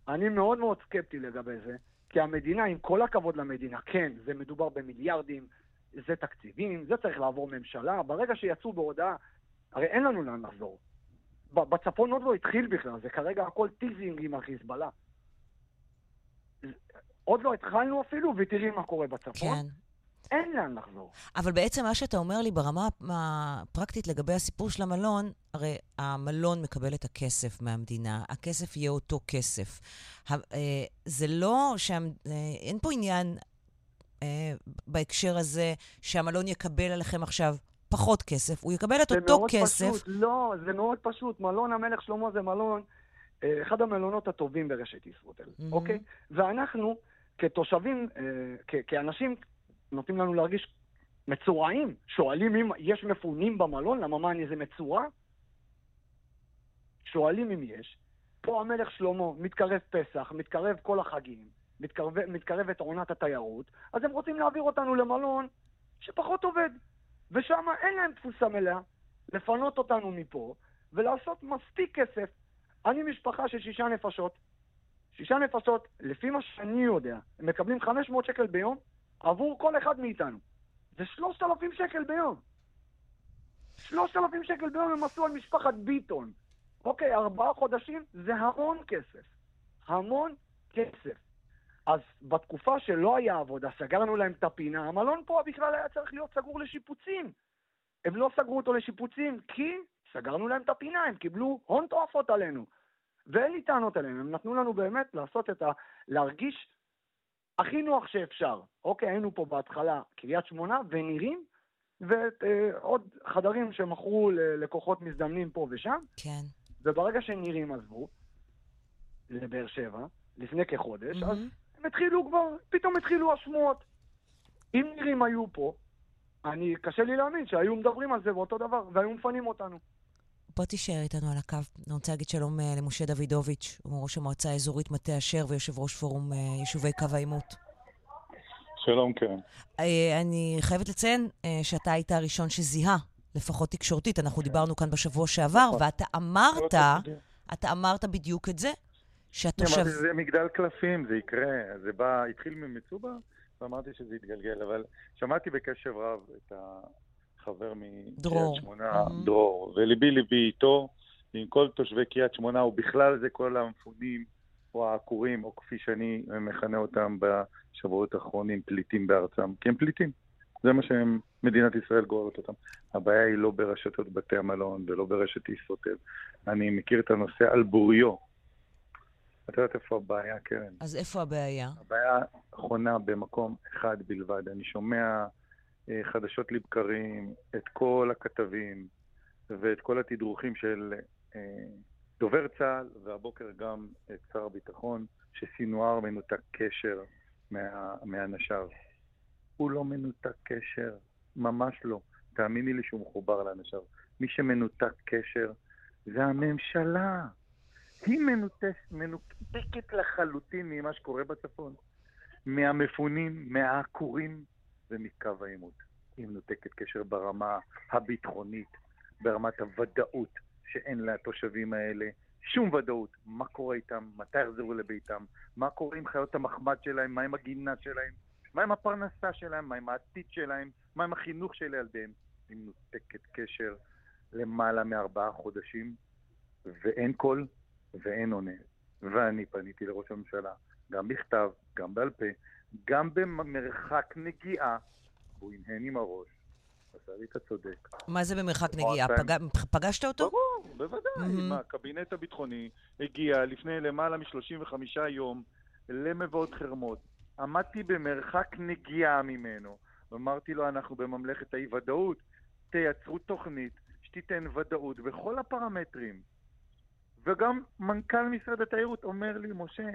אני מאוד מאוד סקפטי לגבי זה, כי המדינה, עם כל הכבוד למדינה, כן, זה מדובר במיליארדים, זה תקציבים, זה צריך לעבור ממשלה. ברגע שיצאו בהודעה, הרי אין לנו לאן לחזור. בצפון עוד לא התחיל בכלל, זה כרגע הכל teasing עם החיזבאללה. עוד לא התחלנו אפילו, ותראי מה קורה בצפון. כן. אין לאן לחזור. אבל בעצם מה שאתה אומר לי ברמה הפרקטית לגבי הסיפור של המלון, הרי המלון מקבל את הכסף מהמדינה, הכסף יהיה אותו כסף. אה, זה לא שם, אה, אין פה עניין אה, בהקשר הזה שהמלון יקבל עליכם עכשיו פחות כסף, הוא יקבל את אותו כסף. פשוט, לא, זה מאוד פשוט. מלון המלך שלמה זה מלון, אחד המלונות הטובים ברשת ישרוטל, mm-hmm. אוקיי? ואנחנו, כתושבים, כאנשים נותנים לנו להרגיש מצורעים. שואלים אם יש מפונים במלון, למה מה אני איזה מצורע? שואלים אם יש. פה המלך שלמה, מתקרב פסח, מתקרב כל החגים, מתקרב, מתקרבת עונת התיירות, אז הם רוצים להעביר אותנו למלון שפחות עובד. ושם אין להם תפוסה מלאה, לפנות אותנו מפה ולעשות מספיק כסף. אני משפחה של שישה נפשות. שישה נפשות, לפי מה שאני יודע, הם מקבלים 500 שקל ביום, עבור כל אחד מאיתנו. זה 3,000 שקל ביום. 3,000 שקל ביום הם עשו על משפחת ביטון. אוקיי, ארבעה חודשים זה המון כסף. המון כסף. אז בתקופה שלא היה עבודה, סגרנו להם את הפינה, המלון פה בכלל היה צריך להיות סגור לשיפוצים. הם לא סגרו אותו לשיפוצים כי סגרנו להם את הפינה, הם קיבלו הון תועפות עלינו. ואין לי טענות עליהם, הם נתנו לנו באמת לעשות את ה... להרגיש הכי נוח שאפשר. אוקיי, היינו פה בהתחלה קריית שמונה ונירים, ועוד אה, חדרים שמכרו ללקוחות מזדמנים פה ושם. כן. וברגע שנירים עזבו לבאר שבע, לפני כחודש, mm-hmm. אז הם התחילו כבר, פתאום התחילו השמועות. אם נירים היו פה, אני, קשה לי להאמין שהיו מדברים על זה באותו דבר, והיו מפנים אותנו. בוא תישאר איתנו על הקו. אני רוצה להגיד שלום אה, למשה דוידוביץ', הוא ראש המועצה האזורית מטה אשר ויושב ראש פורום אה, יישובי קו העימות. שלום, כן. אני חייבת לציין שאתה היית הראשון שזיהה, לפחות תקשורתית. אנחנו דיברנו כאן בשבוע שעבר, נכון. ואתה אמרת, אתה אמרת בדיוק את זה, שהתושב... אמרתי שזה מגדל קלפים, זה יקרה. זה בא, התחיל ממצובה, ואמרתי שזה יתגלגל, אבל שמעתי בקשב רב את ה... חבר מקריית שמונה, mm-hmm. דרור, וליבי ליבי איתו, עם כל תושבי קריית שמונה, ובכלל זה כל המפונים או העקורים, או כפי שאני מכנה אותם בשבועות האחרונים, פליטים בארצם, כי הם פליטים. זה מה שמדינת ישראל גוררת אותם. הבעיה היא לא ברשתות בתי המלון ולא ברשת ישרוטל. אני מכיר את הנושא על בוריו. את יודעת איפה הבעיה, קרן? אז איפה הבעיה? הבעיה חונה במקום אחד בלבד. אני שומע אה, חדשות לבקרים את כל הכתבים ואת כל התדרוכים של אה, דובר צה"ל, והבוקר גם את שר הביטחון, שסינואר מנותק קשר מה, מאנשיו. הוא לא מנותק קשר, ממש לא. תאמיני לי שהוא מחובר לאנשיו. מי שמנותק קשר זה הממשלה. היא מנותק, מנותקת לחלוטין ממה שקורה בצפון. מהמפונים, מהעקורים ומקו העימות. היא מנותקת קשר ברמה הביטחונית, ברמת הוודאות שאין לתושבים האלה שום ודאות. מה קורה איתם, מתי יחזרו לביתם, מה קורה עם חיות המחמד שלהם, מה עם הגינה שלהם, מה עם הפרנסה שלהם, מה עם העתיד שלהם, מה עם החינוך של ילדיהם. היא מנותקת קשר למעלה מארבעה חודשים, ואין קול ואין עונה. ואני פניתי לראש הממשלה, גם בכתב, גם בעל פה, גם במרחק נגיעה, והוא הנהן עם הראש. עשה לי, אתה צודק. מה זה במרחק נגיעה? פג... פגשת אותו? ברור, בוודאי. Mm-hmm. הקבינט הביטחוני הגיע לפני למעלה מ-35 יום למבואות חרמות. עמדתי במרחק נגיעה ממנו, ואמרתי לו, אנחנו בממלכת האי-ודאות, תייצרו תוכנית שתיתן ודאות בכל הפרמטרים. וגם מנכ"ל משרד התיירות אומר לי, משה,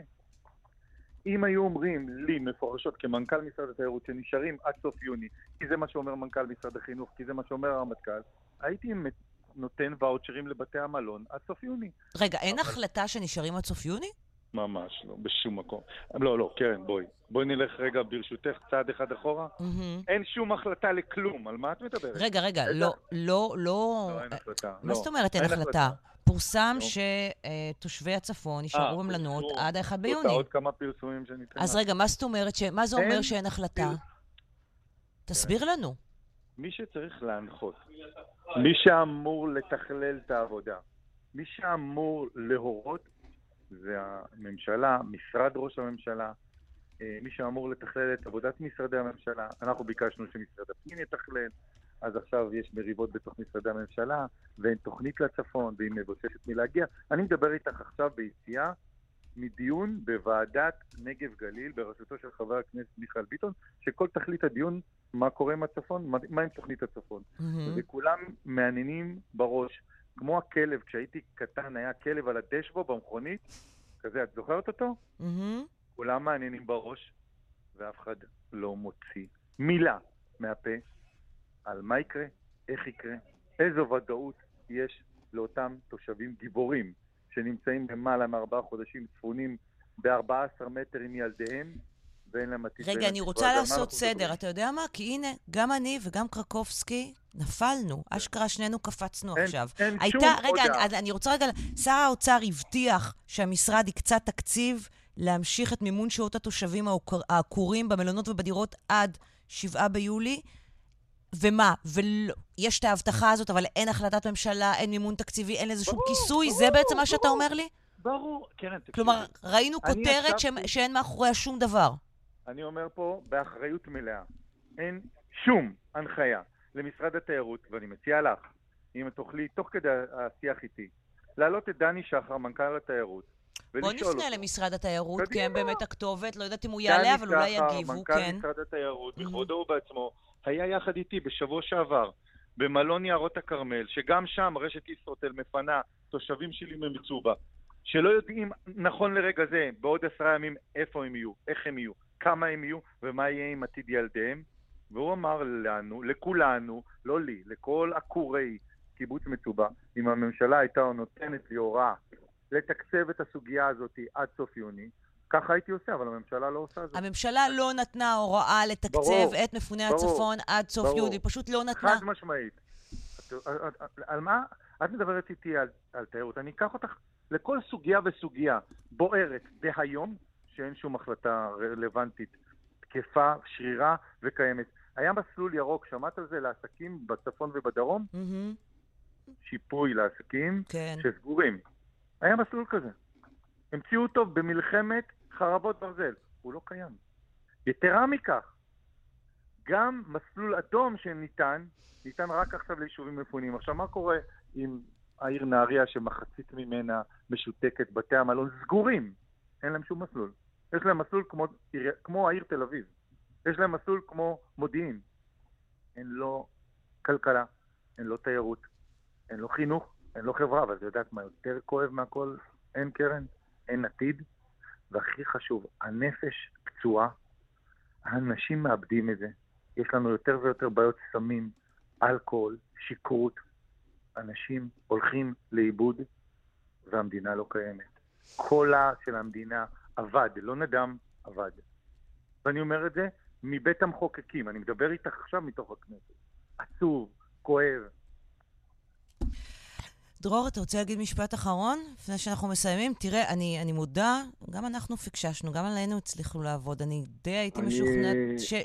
אם היו אומרים לי מפורשות כמנכ"ל משרד התיירות שנשארים עד סוף יוני, כי זה מה שאומר מנכ"ל משרד החינוך, כי זה מה שאומר הרמטכ"ל, הייתי נותן ואוצ'רים לבתי המלון עד סוף יוני. רגע, אין אבל... החלטה שנשארים עד סוף יוני? ממש לא, בשום מקום. לא, לא, קרן, בואי. בואי נלך רגע, ברשותך, צעד אחד אחורה. Mm-hmm. אין שום החלטה לכלום, על מה את מדברת? רגע, רגע, לא, לא, לא... לא, אין החלטה. מה זאת אומרת אין החלטה? פורסם שתושבי הצפון נשארו אה, במלונות עד ה-1 ביוני. עוד כמה פרסומים שניתן. אז רגע, מה זאת אומרת? מה זה אומר שאין החלטה? תסביר לנו. מי שצריך להנחות, מי שאמור לתכלל את העבודה, מי שאמור להורות זה הממשלה, משרד ראש הממשלה, אה, מי שאמור לתכלל את עבודת משרדי הממשלה. אנחנו ביקשנו שמשרד הפנים יתכלל, אז עכשיו יש מריבות בתוך משרדי הממשלה, ואין תוכנית לצפון, והיא מבוששת מלהגיע. אני מדבר איתך עכשיו ביציאה מדיון בוועדת נגב גליל בראשותו של חבר הכנסת מיכאל ביטון, שכל תכלית הדיון, מה קורה עם הצפון, מה, מה עם תוכנית הצפון. Mm-hmm. וכולם מעניינים בראש. כמו הכלב, כשהייתי קטן היה כלב על הדשבו במכונית, כזה, את זוכרת אותו? Mm-hmm. כולם מעניינים בראש, ואף אחד לא מוציא מילה מהפה על מה יקרה, איך יקרה, איזו ודאות יש לאותם תושבים גיבורים שנמצאים למעלה מארבעה חודשים צפונים ב-14 מטר עם ילדיהם, ואין להם עתיד. רגע, אני רוצה לעשות סדר. אתה יודע מה? כי הנה, גם אני וגם קרקובסקי נפלנו. אשכרה שנינו קפצנו אין, עכשיו. אין הייתה, שום רגע, הודעה. אני, אני רוצה רגע... שר האוצר הבטיח שהמשרד וקצת תקציב להמשיך את מימון שעות התושבים העקורים במלונות ובדירות עד 7 ביולי. ומה? ויש את ההבטחה הזאת, אבל אין החלטת ממשלה, אין מימון תקציבי, אין איזשהו ברור, כיסוי? ברור, זה בעצם ברור, מה שאתה אומר לי? ברור, קרן, תקשיבי. כלומר, ראינו כותרת ש... שאין מאחוריה שום דבר. אני אומר פה באחריות מלאה, אין שום הנחיה למשרד התיירות, ואני מציע לך, אם תוכלי, תוך כדי השיח איתי, להעלות את דני שחר, מנכ"ל התיירות, בוא נפנה למשרד התיירות, כי הם באמת הכתובת, לא יודעת אם הוא יעלה, אבל אולי יגיבו, כן. דני שחר, מנכ"ל משרד התיירות, בכבודו ובעצמו, היה יחד איתי בשבוע שעבר במלון יערות הכרמל, שגם שם רשת ישרוטל מפנה תושבים שלי ממצובה, שלא יודעים נכון לרגע זה, בעוד עשרה ימים, איפה הם יהיו, איך הם יהיו, כמה הם יהיו ומה יהיה עם עתיד ילדיהם. והוא אמר לנו, לכולנו, לא לי, לכל עקורי קיבוץ מצובה, אם הממשלה הייתה נותנת לי הוראה לתקצב את הסוגיה הזאת עד סוף יוני, ככה הייתי עושה, אבל הממשלה לא עושה זאת. הממשלה לא נתנה הוראה לתקצב ברור, את מפוני ברור, הצפון עד סוף ברור. יוני, פשוט לא נתנה. חד משמעית. על מה? את מדברת איתי על, על תיירות. אני אקח אותך לכל סוגיה וסוגיה בוערת בהיום, שאין שום החלטה רלוונטית, תקפה, שרירה וקיימת. היה מסלול ירוק, שמעת על זה לעסקים בצפון ובדרום? Mm-hmm. שיפוי לעסקים כן. שסגורים. היה מסלול כזה. המציאו אותו במלחמת חרבות ברזל. הוא לא קיים. יתרה מכך, גם מסלול אדום שניתן, ניתן רק עכשיו ליישובים מפונים. עכשיו, מה קורה עם העיר נהריה שמחצית ממנה משותקת, בתי המלון סגורים, אין להם שום מסלול. יש להם מסלול כמו, כמו העיר תל אביב. יש להם מסלול כמו מודיעין. אין לו כלכלה, אין לו תיירות, אין לו חינוך, אין לו חברה, אבל את יודעת מה יותר כואב מהכל? אין קרן, אין עתיד, והכי חשוב, הנפש פצועה, האנשים מאבדים את זה. יש לנו יותר ויותר בעיות סמים, אלכוהול, שכרות. אנשים הולכים לאיבוד והמדינה לא קיימת. קולה של המדינה אבד, לא נדם, אבד. ואני אומר את זה מבית המחוקקים, אני מדבר איתך עכשיו מתוך הכנסת. עצוב, כואב, דרור, אתה רוצה להגיד משפט אחרון לפני שאנחנו מסיימים? תראה, אני, אני מודע, גם אנחנו פיקששנו, גם עלינו הצליחו לעבוד. אני די הייתי אני... משוכנעת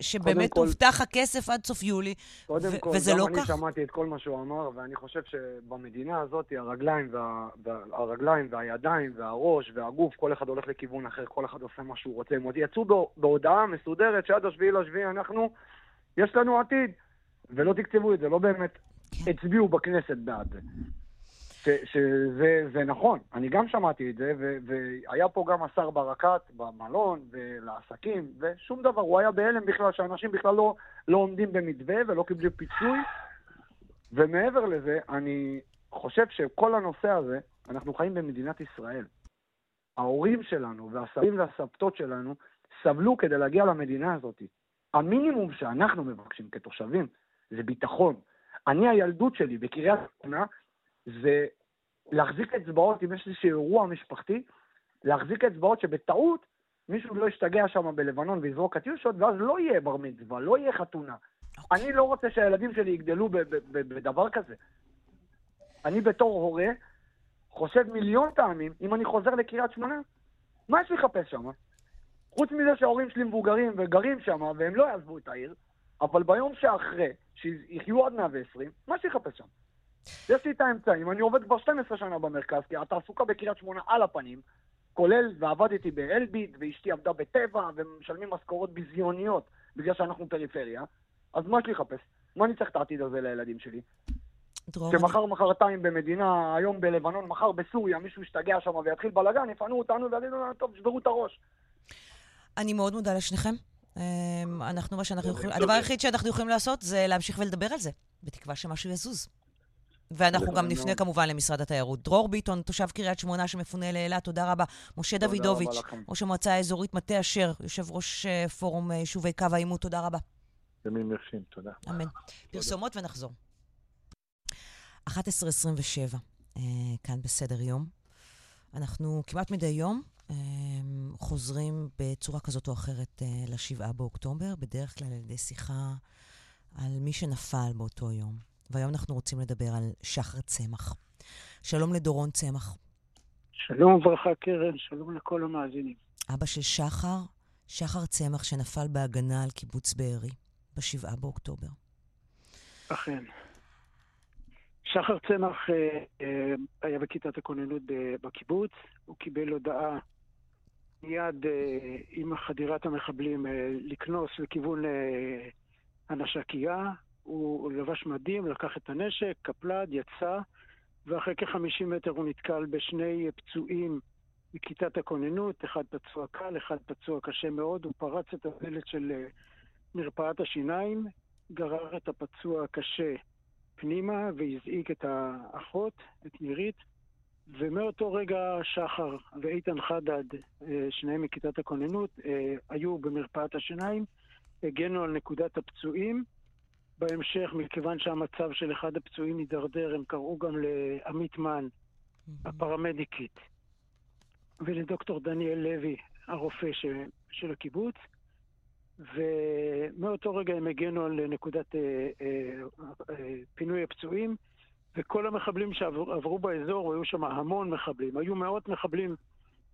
שבאמת כל... הובטח הכסף עד סוף יולי, קודם ו- כל, וזה לא כך. קודם כל, גם אני שמעתי את כל מה שהוא אמר, ואני חושב שבמדינה הזאת הרגליים, וה, וה, הרגליים והידיים והראש והגוף, כל אחד הולך לכיוון אחר, כל אחד עושה מה שהוא רוצה. הם עוד יצאו בהודעה מסודרת שעד השביעי לשביעי אנחנו, יש לנו עתיד. ולא תקצבו את זה, לא באמת כן. הצביעו בכנסת בעד זה. שזה נכון, אני גם שמעתי את זה, ו, והיה פה גם השר ברקת במלון ולעסקים, ושום דבר, הוא היה בהלם בכלל, שאנשים בכלל לא, לא עומדים במתווה ולא קיבלו פיצוי. ומעבר לזה, אני חושב שכל הנושא הזה, אנחנו חיים במדינת ישראל. ההורים שלנו והסבים והסבתות שלנו סבלו כדי להגיע למדינה הזאת. המינימום שאנחנו מבקשים כתושבים זה ביטחון. אני, הילדות שלי בקריית שמונה, זה להחזיק אצבעות, אם יש איזשהו אירוע משפחתי, להחזיק אצבעות שבטעות מישהו לא ישתגע שם בלבנון ויזרוק קטיושות, ואז לא יהיה בר מצווה, לא יהיה חתונה. Okay. אוקיי. אני לא רוצה שהילדים שלי יגדלו בדבר כזה. אני בתור הורה חושב מיליון פעמים, אם אני חוזר לקריית שמונה, מה יש לחפש שם? חוץ מזה שההורים שלי מבוגרים וגרים שם, והם לא יעזבו את העיר, אבל ביום שאחרי, שיחיו עד 120, מה יש לחפש שם? יש לי את האמצעים, אני עובד כבר 12 שנה במרכז, כי התעסוקה בקריית שמונה על הפנים, כולל, ועבדתי באלביט, ואשתי עבדה בטבע, ומשלמים משכורות ביזיוניות בגלל שאנחנו פריפריה, אז מה יש לי לחפש? מה אני צריך את העתיד הזה לילדים שלי? שמחר מחרתיים במדינה, היום בלבנון, מחר בסוריה, מישהו ישתגע שם ויתחיל בלאגן, יפנו אותנו ויגידו לנו, טוב, שברו את הראש. אני מאוד מודה לשניכם. אמ, אנחנו, מה שאנחנו יכולים, הדבר היחיד שאנחנו יכולים לעשות זה להמשיך ולדבר על זה, בתקווה שמשהו יזוז. ואנחנו גם נפנה כמובן למשרד התיירות. דרור ביטון, תושב קריית שמונה שמפונה לאילת, תודה רבה. משה דוידוביץ', ראש המועצה האזורית מטה אשר, יושב ראש אה, פורום אה, יישובי קו העימות, תודה רבה. ימים יפים, תודה. אמן. פרסומות ונחזור. 11.27, אה, כאן בסדר יום. אנחנו כמעט מדי יום חוזרים בצורה כזאת או אחרת לשבעה באוקטובר, בדרך כלל על ידי שיחה על מי שנפל באותו יום. והיום אנחנו רוצים לדבר על שחר צמח. שלום לדורון צמח. שלום וברכה, קרן, שלום לכל המאזינים. אבא של שחר, שחר צמח, שנפל בהגנה על קיבוץ בארי ב-7 באוקטובר. אכן. שחר צמח אה, אה, היה בכיתת הכוננות בקיבוץ, הוא קיבל הודעה מיד אה, עם חדירת המחבלים אה, לקנוס לכיוון אה, הנשקייה, הוא לבש מדים, לקח את הנשק, קפלד, יצא, ואחרי כ-50 מטר הוא נתקל בשני פצועים מכיתת הכוננות, אחד פצוע קל, אחד פצוע קשה מאוד, הוא פרץ את הדלת של אה, מרפאת השיניים, גרר את הפצוע הקשה פנימה והזעיק את האחות, את נירית, ומאותו רגע שחר ואיתן חדד, אה, שניהם מכיתת הכוננות, אה, היו במרפאת השיניים, הגנו על נקודת הפצועים. בהמשך, מכיוון שהמצב של אחד הפצועים הידרדר, הם קראו גם לעמית מן, הפרמדיקית, ולדוקטור דניאל לוי, הרופא ש... של הקיבוץ. ומאותו רגע הם הגנו על נקודת אה, אה, אה, פינוי הפצועים, וכל המחבלים שעברו באזור, היו שם המון מחבלים. היו מאות מחבלים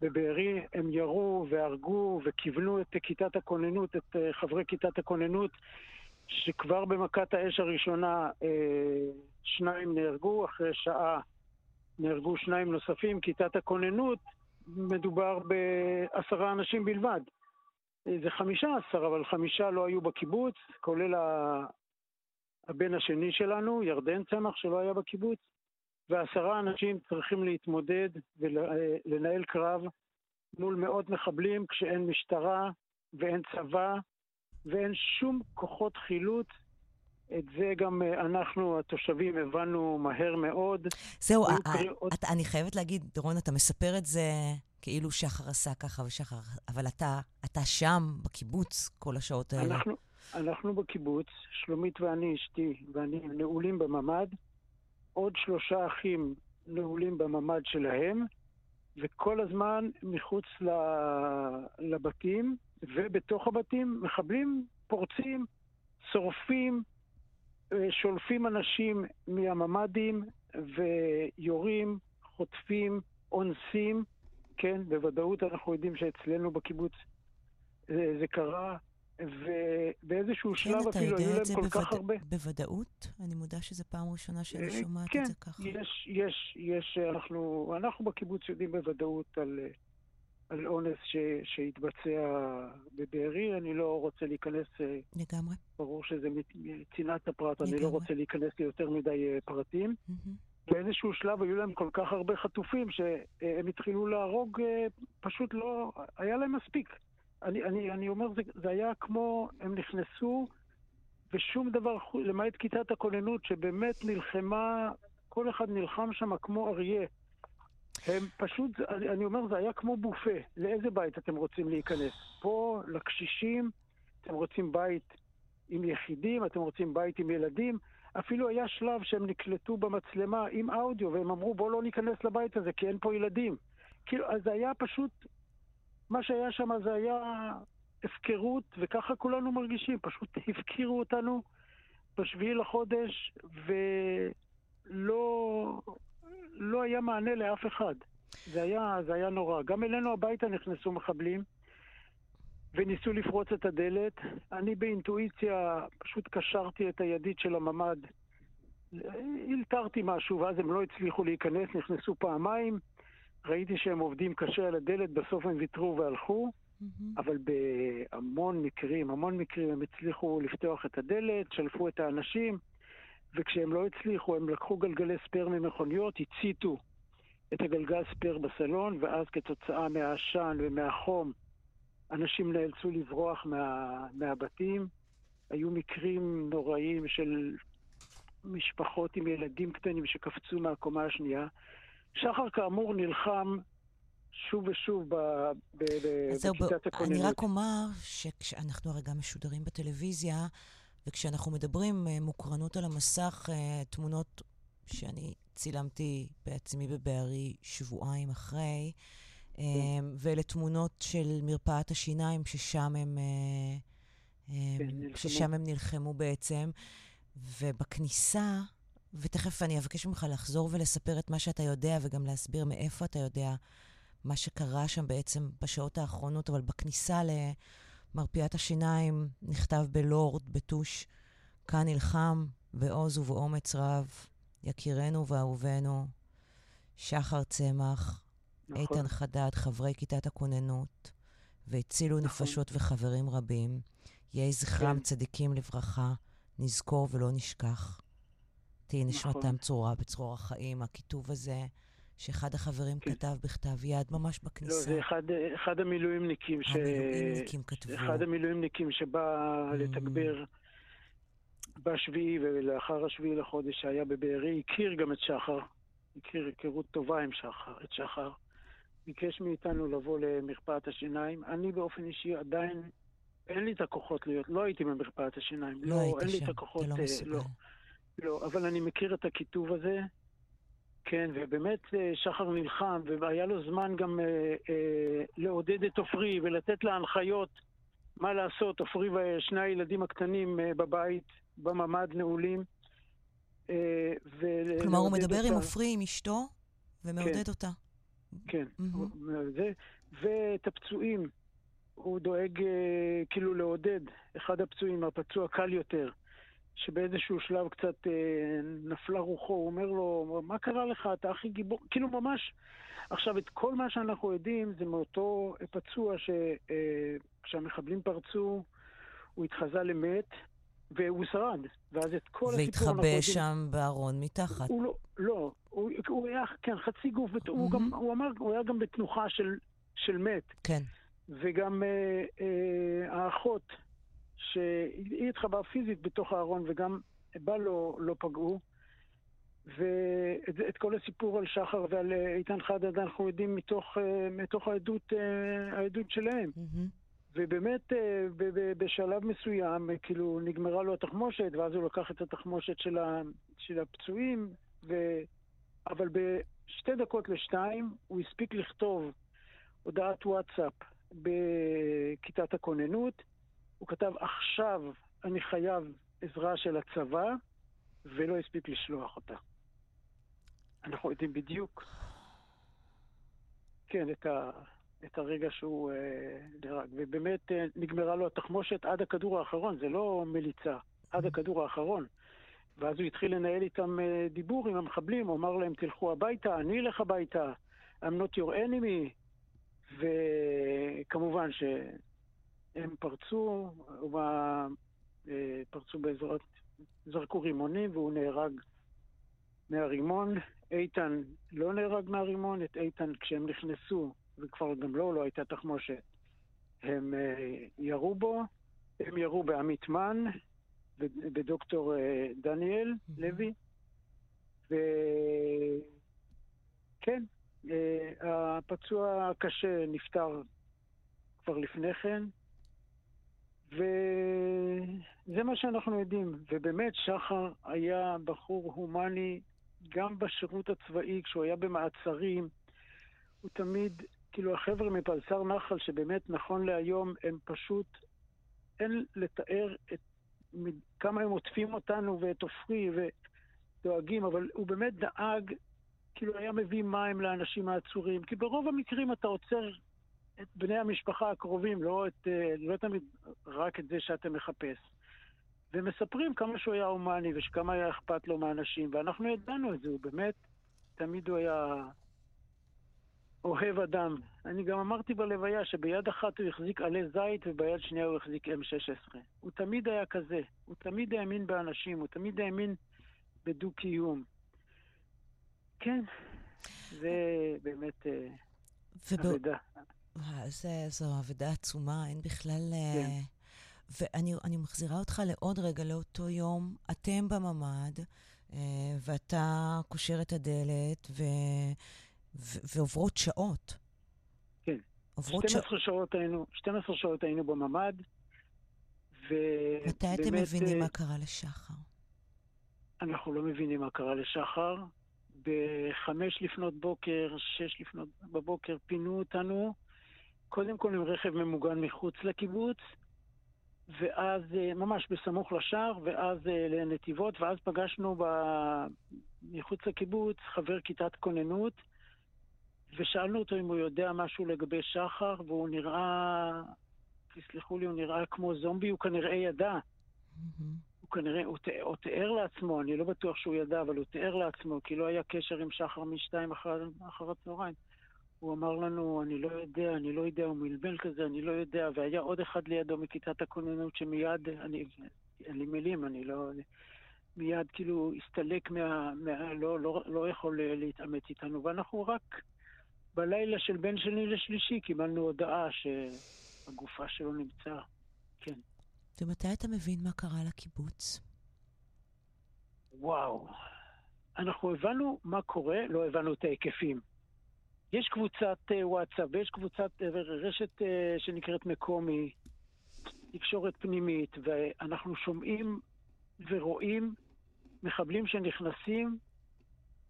בבארי, הם ירו והרגו וכיוונו את כיתת הכוננות, את אה, חברי כיתת הכוננות, שכבר במכת האש הראשונה אה, שניים נהרגו, אחרי שעה נהרגו שניים נוספים. כיתת הכוננות מדובר בעשרה אנשים בלבד. זה חמישה עשר, אבל חמישה לא היו בקיבוץ, כולל הבן השני שלנו, ירדן צמח, שלא היה בקיבוץ, ועשרה אנשים צריכים להתמודד ולנהל קרב מול מאות מחבלים כשאין משטרה ואין צבא ואין שום כוחות חילוץ. את זה גם אה, אנחנו, התושבים, הבנו מהר מאוד. זהו, אתה, אני חייבת להגיד, דורון, אתה מספר את זה כאילו שחר עשה ככה ושחר, אבל אתה, אתה שם, בקיבוץ, כל השעות האלה. אנחנו, אנחנו בקיבוץ, שלומית ואני, אשתי ואני, נעולים בממ"ד, עוד שלושה אחים נעולים בממ"ד שלהם, וכל הזמן מחוץ לבתים ובתוך הבתים מחבלים פורצים, שורפים, אה, שולפים אנשים מהממ"דים ויורים, חוטפים, אונסים. כן, בוודאות אנחנו יודעים שאצלנו בקיבוץ זה, אה, זה קרה. ובאיזשהו כן, שלב אפילו היו להם כל בווד... כך הרבה. בוודאות? אני מודה שזו פעם ראשונה שאני אה, שומעת כן, את זה ככה. כן, יש, יש, יש, אנחנו, אנחנו בקיבוץ יודעים בוודאות על, על אונס ש, שהתבצע בבארי, אני לא רוצה להיכנס... אה, לגמרי. ברור שזה מצנעת הפרט, לגמרי. אני לא רוצה להיכנס ליותר מדי פרטים. Mm-hmm. באיזשהו שלב היו להם כל כך הרבה חטופים שהם התחילו להרוג, פשוט לא, היה להם מספיק. אני, אני, אני אומר, זה, זה היה כמו, הם נכנסו ושום דבר, למעט כיתת הכוננות, שבאמת נלחמה, כל אחד נלחם שם כמו אריה. הם פשוט, אני, אומר, זה היה כמו בופה. לאיזה בית אתם רוצים להיכנס? פה, לקשישים, אתם רוצים בית עם יחידים, אתם רוצים בית עם ילדים. אפילו היה שלב שהם נקלטו במצלמה עם אודיו, והם אמרו, בואו לא ניכנס לבית הזה, כי אין פה ילדים. כאילו, אז זה היה פשוט מה שהיה שם זה היה הפקרות, וככה כולנו מרגישים, פשוט (laughs) הפקירו אותנו בשביעי לחודש, ולא לא היה מענה לאף אחד. זה היה, זה היה נורא. גם אלינו הביתה נכנסו מחבלים, וניסו לפרוץ את הדלת. אני באינטואיציה פשוט קשרתי את הידית של הממ"ד, הלתרתי משהו, ואז הם לא הצליחו להיכנס, נכנסו פעמיים. ראיתי שהם עובדים קשה על הדלת, בסוף הם ויתרו והלכו, mm-hmm. אבל בהמון מקרים, המון מקרים הם הצליחו לפתוח את הדלת, שלפו את האנשים, וכשהם לא הצליחו, הם לקחו גלגלי spare ממכוניות, הציתו את הגלגל spare בסלון, ואז כתוצאה מהעשן ומהחום, אנשים נאלצו לברוח מה, מהבתים. היו מקרים נוראיים של משפחות עם ילדים קטנים שקפצו מהקומה השנייה. שחר כאמור נלחם שוב ושוב בכיתת הכוננות. אני רק אומר שאנחנו הרי גם משודרים בטלוויזיה, וכשאנחנו מדברים אה, מוקרנות על המסך, אה, תמונות שאני צילמתי בעצמי בבארי שבועיים אחרי, כן. אה, ואלה תמונות של מרפאת השיניים, ששם הם, כן, ששם הם נלחמו בעצם. ובכניסה, ותכף אני אבקש ממך לחזור ולספר את מה שאתה יודע, וגם להסביר מאיפה אתה יודע מה שקרה שם בעצם בשעות האחרונות, אבל בכניסה למרפיית השיניים נכתב בלורד, בטוש, כאן נלחם בעוז ובאומץ רב, יקירנו ואהובנו, שחר צמח, נכון. איתן חדד, חברי כיתת הכוננות, והצילו נכון. נפשות וחברים רבים. יהי זכרם כן. צדיקים לברכה, נזכור ולא נשכח. תהי נשמתם נכון. צרורה בצרור החיים, הכיתוב הזה, שאחד החברים כן. כתב בכתב יד ממש בכניסה. לא, זה אחד, אחד המילואימניקים ש... המילואימניקים כתבו. אחד המילואימניקים שבא mm. לתגבר בשביעי ולאחר השביעי לחודש שהיה בבארי, הכיר גם את שחר, הכיר היכרות טובה עם שחר, את שחר. ביקש מאיתנו לבוא למרפאת השיניים. אני באופן אישי עדיין, אין לי את הכוחות להיות, לא הייתי במרפאת השיניים. לא, לא היית שם, אתה לא אה, מסוגל. לא. לא, אבל אני מכיר את הכיתוב הזה, כן, ובאמת אה, שחר נלחם, והיה לו זמן גם אה, אה, לעודד את עופרי ולתת לה הנחיות מה לעשות. עופרי ושני הילדים הקטנים אה, בבית, בממ"ד נעולים. אה, כלומר, הוא מדבר אותה. עם עופרי, עם אשתו, ומעודד כן. אותה. כן, mm-hmm. זה, ואת הפצועים, הוא דואג אה, כאילו לעודד. אחד הפצועים, הפצוע קל יותר. שבאיזשהו שלב קצת אה, נפלה רוחו, הוא אומר לו, מה קרה לך, אתה הכי גיבור, כאילו ממש... עכשיו, את כל מה שאנחנו יודעים זה מאותו פצוע שכשהמחבלים אה, פרצו, הוא התחזה למת, והוא שרד, ואז את כל הסיפור. והתחבא שם בארון מתחת. הוא לא, לא, הוא, הוא היה, כן, חצי גוף, mm-hmm. הוא, גם, הוא אמר, הוא היה גם בתנוחה של, של מת. כן. וגם אה, אה, האחות, שהיא התחבאה פיזית בתוך הארון, וגם בה לא, לא פגעו. ואת כל הסיפור על שחר ועל אה, איתן חדד אנחנו יודעים מתוך, אה, מתוך העדות, אה, העדות שלהם. Mm-hmm. ובאמת בשלב מסוים, כאילו, נגמרה לו התחמושת, ואז הוא לקח את התחמושת של, ה, של הפצועים, ו... אבל בשתי דקות לשתיים הוא הספיק לכתוב הודעת וואטסאפ בכיתת הכוננות. הוא כתב, עכשיו אני חייב עזרה של הצבא, ולא הספיק לשלוח אותה. אנחנו יודעים בדיוק, כן, את, ה, את הרגע שהוא אה, נהרג. ובאמת אה, נגמרה לו התחמושת עד הכדור האחרון, זה לא מליצה, עד הכדור האחרון. ואז הוא התחיל לנהל איתם אה, דיבור עם המחבלים, הוא אמר להם, תלכו הביתה, אני אלך הביתה, I'm not your enemy. וכמובן שהם פרצו, אה, פרצו בעזרת, זרקו רימונים והוא נהרג מהרימון. איתן לא נהרג מהרימון, את איתן כשהם נכנסו, וכבר גם לו לא הייתה תחמושת, הם אה, ירו בו, הם ירו בעמית מן, בדוקטור אה, דניאל לוי, וכן, הפצוע הקשה נפטר כבר לפני כן, וזה מה שאנחנו יודעים. ובאמת, שחר היה בחור הומני גם בשירות הצבאי, כשהוא היה במעצרים. הוא תמיד, כאילו החבר'ה מפלסר נחל, שבאמת נכון להיום הם פשוט, אין לתאר את כמה הם עוטפים אותנו ואת עופרי ודואגים, אבל הוא באמת דאג, כאילו היה מביא מים לאנשים העצורים, כי ברוב המקרים אתה עוצר את בני המשפחה הקרובים, לא, את, אה, לא תמיד רק את זה שאתה מחפש. ומספרים כמה שהוא היה הומני וכמה היה אכפת לו מהאנשים, ואנחנו ידענו את זה, הוא באמת, תמיד הוא היה אוהב אדם. אני גם אמרתי בלוויה שביד אחת הוא החזיק עלי זית וביד שנייה הוא החזיק M16. הוא תמיד היה כזה, הוא תמיד האמין באנשים, הוא תמיד האמין בדו-קיום. כן, זה באמת אה, ובא... זה, זו אבדה עצומה, אין בכלל... אה, כן. ואני מחזירה אותך לעוד רגע, לאותו יום, אתם בממ"ד, אה, ואתה קושר את הדלת, ו... ועוברות שעות. כן. עוברות 12 ש... שעות היינו, 12 שעות היינו בממ"ד, ו... מתי אתם מבינים מה קרה לשחר? אנחנו לא מבינים מה קרה לשחר. בחמש לפנות בוקר, שש לפנות בבוקר, פינו אותנו, קודם כל עם רכב ממוגן מחוץ לקיבוץ, ואז אה, ממש בסמוך לשער, ואז אה, לנתיבות, ואז פגשנו ב... מחוץ לקיבוץ חבר כיתת כוננות, ושאלנו אותו אם הוא יודע משהו לגבי שחר, והוא נראה, תסלחו לי, הוא נראה כמו זומבי, הוא כנראה ידע. Mm-hmm. הוא כנראה, הוא, תיאר, הוא תיאר לעצמו, אני לא בטוח שהוא ידע, אבל הוא תיאר לעצמו, כי לא היה קשר עם שחר משתיים אחר, אחר הצהריים. הוא אמר לנו, אני לא יודע, אני לא יודע, הוא מלבל כזה, אני לא יודע, והיה עוד אחד לידו מכיתת הכוננות שמיד, אני, אין לי מילים, אני לא... מיד כאילו הסתלק מה... מה לא, לא, לא יכול להתעמת איתנו, ואנחנו רק בלילה של בין שני לשלישי קיבלנו הודעה שהגופה שלו נמצא, כן. ומתי אתה מבין מה קרה לקיבוץ? וואו. אנחנו הבנו מה קורה, לא הבנו את ההיקפים. יש קבוצת uh, וואטסאפ ויש קבוצת uh, רשת uh, שנקראת מקומי, תקשורת פנימית, ואנחנו שומעים ורואים מחבלים שנכנסים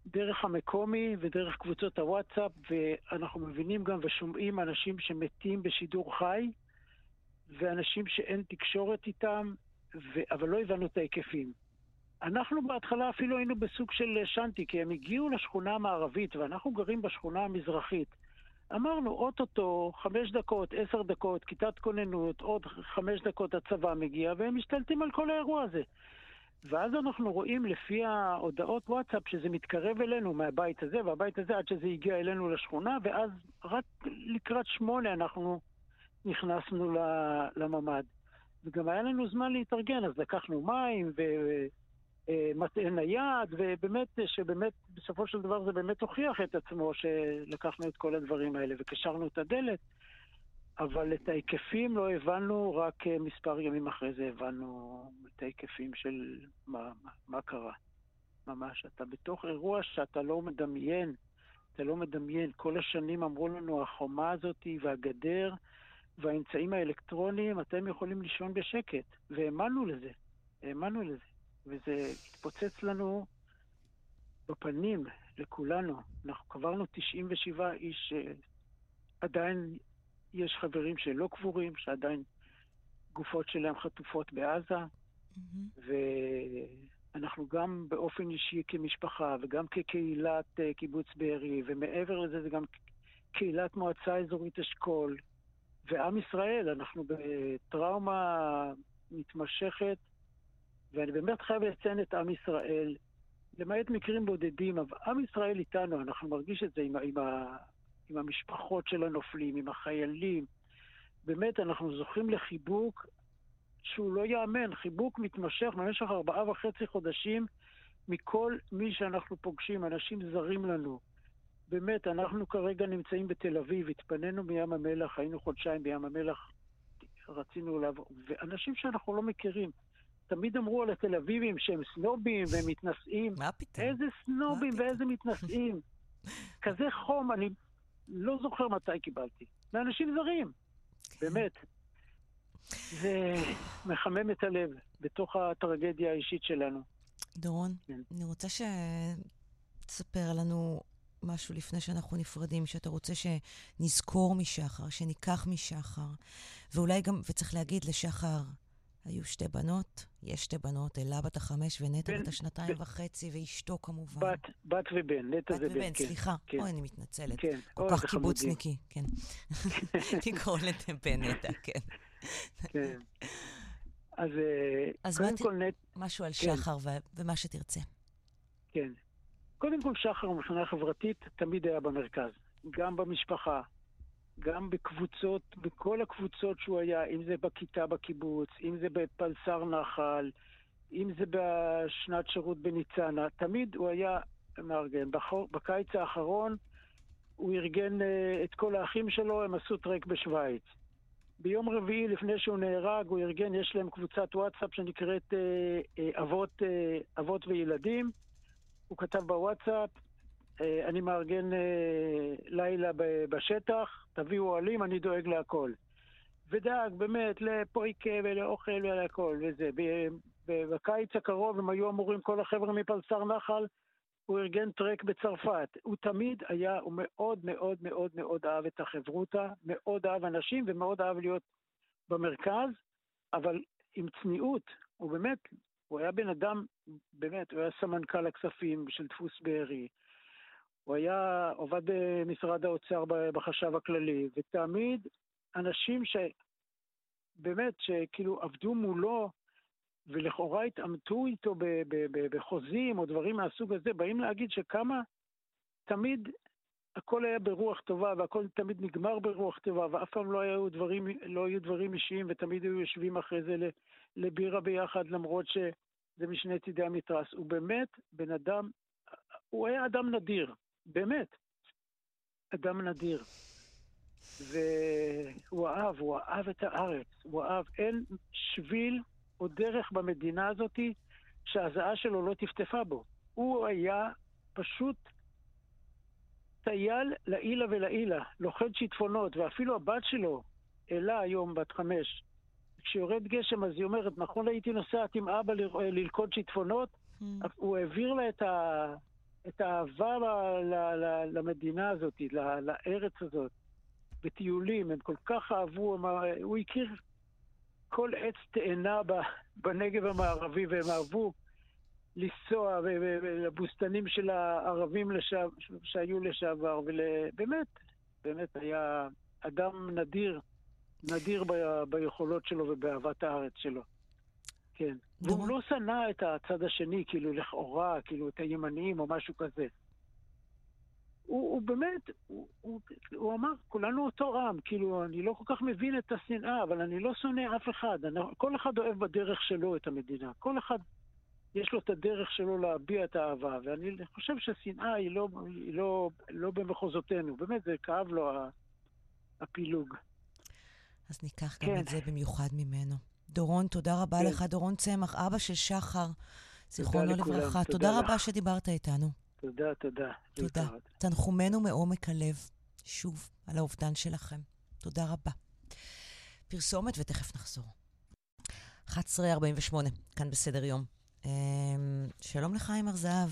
דרך המקומי ודרך קבוצות הוואטסאפ, ואנחנו מבינים גם ושומעים אנשים שמתים בשידור חי, ואנשים שאין תקשורת איתם, ו... אבל לא הבנו את ההיקפים. אנחנו בהתחלה אפילו היינו בסוג של שנטי, כי הם הגיעו לשכונה המערבית, ואנחנו גרים בשכונה המזרחית. אמרנו, אוטוטו, חמש דקות, עשר דקות, כיתת כוננות, עוד חמש דקות הצבא מגיע, והם משתלטים על כל האירוע הזה. ואז אנחנו רואים לפי ההודעות וואטסאפ שזה מתקרב אלינו מהבית הזה והבית הזה עד שזה הגיע אלינו לשכונה, ואז רק לקראת שמונה אנחנו נכנסנו לממ"ד. וגם היה לנו זמן להתארגן, אז לקחנו מים ומטען נייד, ובאמת, שבאמת, בסופו של דבר זה באמת הוכיח את עצמו שלקחנו את כל הדברים האלה וקשרנו את הדלת. אבל את ההיקפים לא הבנו, רק אה, מספר ימים אחרי זה הבנו את ההיקפים של מה, מה, מה קרה. ממש, אתה בתוך אירוע שאתה לא מדמיין, אתה לא מדמיין. כל השנים אמרו לנו, החומה הזאת והגדר והאמצעים האלקטרוניים, אתם יכולים לישון בשקט. והאמנו לזה, האמנו לזה. וזה התפוצץ לנו בפנים, לכולנו. אנחנו קברנו 97 איש שעדיין אה, יש חברים שלא קבורים, שעדיין גופות שלהם חטופות בעזה, mm-hmm. ואנחנו גם באופן אישי כמשפחה וגם כקהילת אה, קיבוץ בארי, ומעבר לזה זה גם קהילת מועצה אזורית אשכול, ועם ישראל, אנחנו בטראומה מתמשכת, ואני באמת חייב לציין את עם ישראל, למעט מקרים בודדים, אבל עם ישראל איתנו, אנחנו מרגיש את זה עם, עם, עם המשפחות של הנופלים, עם החיילים. באמת, אנחנו זוכים לחיבוק שהוא לא ייאמן, חיבוק מתמשך במשך ארבעה וחצי חודשים מכל מי שאנחנו פוגשים, אנשים זרים לנו. באמת, אנחנו כרגע נמצאים בתל אביב, התפנינו מים המלח, היינו חודשיים בים המלח, רצינו לעבור, ואנשים שאנחנו לא מכירים. תמיד אמרו על התל אביבים שהם סנובים והם מתנשאים. מה פתאום? איזה סנובים ואיזה מתנשאים. כזה חום, אני לא זוכר מתי קיבלתי. מאנשים זרים, כן. באמת. זה מחמם את הלב בתוך הטרגדיה האישית שלנו. דורון, כן. אני רוצה שתספר לנו משהו לפני שאנחנו נפרדים, שאתה רוצה שנזכור משחר, שניקח משחר, ואולי גם, וצריך להגיד לשחר, היו שתי בנות, יש שתי בנות, אלה בת החמש ונטע בת השנתיים וחצי, ואשתו כמובן. בת, בת ובן, נטע זה בן, ובן, כן. סליחה. כן. אוי, אני מתנצלת. כן. כל כך קיבוצניקי, כן. (laughs) לקרוא לבן נטע, כן. כן. אז, אה, אז קודם כל נט... משהו על כן. שחר ו... ומה שתרצה. כן. קודם כל, שחר מבחינה חברתית תמיד היה במרכז. גם במשפחה, גם בקבוצות, בכל הקבוצות שהוא היה, אם זה בכיתה בקיבוץ, אם זה בפלסר נחל, אם זה בשנת שירות בניצנה, תמיד הוא היה מארגן. בקיץ האחרון הוא ארגן uh, את כל האחים שלו, הם עשו טרק בשוויץ. ביום רביעי, לפני שהוא נהרג, הוא ארגן, יש להם קבוצת וואטסאפ שנקראת uh, uh, אבות, אבות וילדים. הוא כתב בוואטסאפ, אה, אני מארגן אה, לילה בשטח, תביאו אוהלים, אני דואג להכל. ודאג באמת לפויקה ולאוכל ולהכל וזה. בקיץ הקרוב הם היו אמורים, כל החבר'ה מפלסר נחל, הוא ארגן טרק בצרפת. הוא תמיד היה, הוא מאוד מאוד מאוד מאוד אהב את החברותה, מאוד אהב אנשים ומאוד אהב להיות במרכז, אבל עם צניעות. הוא באמת, הוא היה בן אדם, באמת, הוא היה סמנכ"ל הכספים של דפוס בארי. הוא היה, עובד במשרד האוצר בחשב הכללי, ותמיד אנשים שבאמת, שכאילו עבדו מולו ולכאורה התעמתו איתו בחוזים או דברים מהסוג הזה, באים להגיד שכמה תמיד הכל היה ברוח טובה והכל תמיד נגמר ברוח טובה ואף פעם לא היו דברים, לא היו דברים אישיים ותמיד היו יושבים אחרי זה לבירה ביחד למרות שזה משני צידי המתרס. הוא באמת בן אדם, הוא היה אדם נדיר. באמת, אדם נדיר. והוא אהב, הוא אהב את הארץ, הוא אהב, אין שביל או דרך במדינה הזאת שהזעה שלו לא טפטפה בו. הוא היה פשוט טייל לעילה ולעילה, לוחד שיטפונות, ואפילו הבת שלו, אלה היום בת חמש, כשיורד גשם אז היא אומרת, נכון הייתי נוסעת עם אבא ללכוד שיטפונות? Mm. הוא העביר לה את, ה... את האהבה למדינה הזאת, לארץ הזאת, בטיולים, הם כל כך אהבו, הוא הכיר כל עץ תאנה בנגב המערבי, והם אהבו לנסוע לבוסתנים של הערבים לשעב, שהיו לשעבר, ובאמת, באמת היה אדם נדיר, נדיר ב, ביכולות שלו ובאהבת הארץ שלו. כן. והוא לא שנא את הצד השני, כאילו לכאורה, כאילו את הימנים או משהו כזה. הוא, הוא באמת, הוא, הוא, הוא אמר, כולנו אותו עם, כאילו, אני לא כל כך מבין את השנאה, אבל אני לא שונא אף אחד. אני, כל אחד אוהב בדרך שלו את המדינה. כל אחד, יש לו את הדרך שלו להביע את האהבה, ואני חושב שהשנאה היא לא, היא לא, לא במחוזותינו. באמת, זה כאב לו הפילוג. אז ניקח כן. גם את זה במיוחד ממנו. דורון, תודה רבה כן. לך. דורון צמח, אבא של שחר, זיכרונו לברכה. תודה, תודה רבה שדיברת איתנו. תודה, תודה. תודה. תנחומנו מעומק הלב, שוב, על האובדן שלכם. תודה רבה. פרסומת ותכף נחזור. 11.48, כאן בסדר יום. אמ, שלום לחיים הר זהב.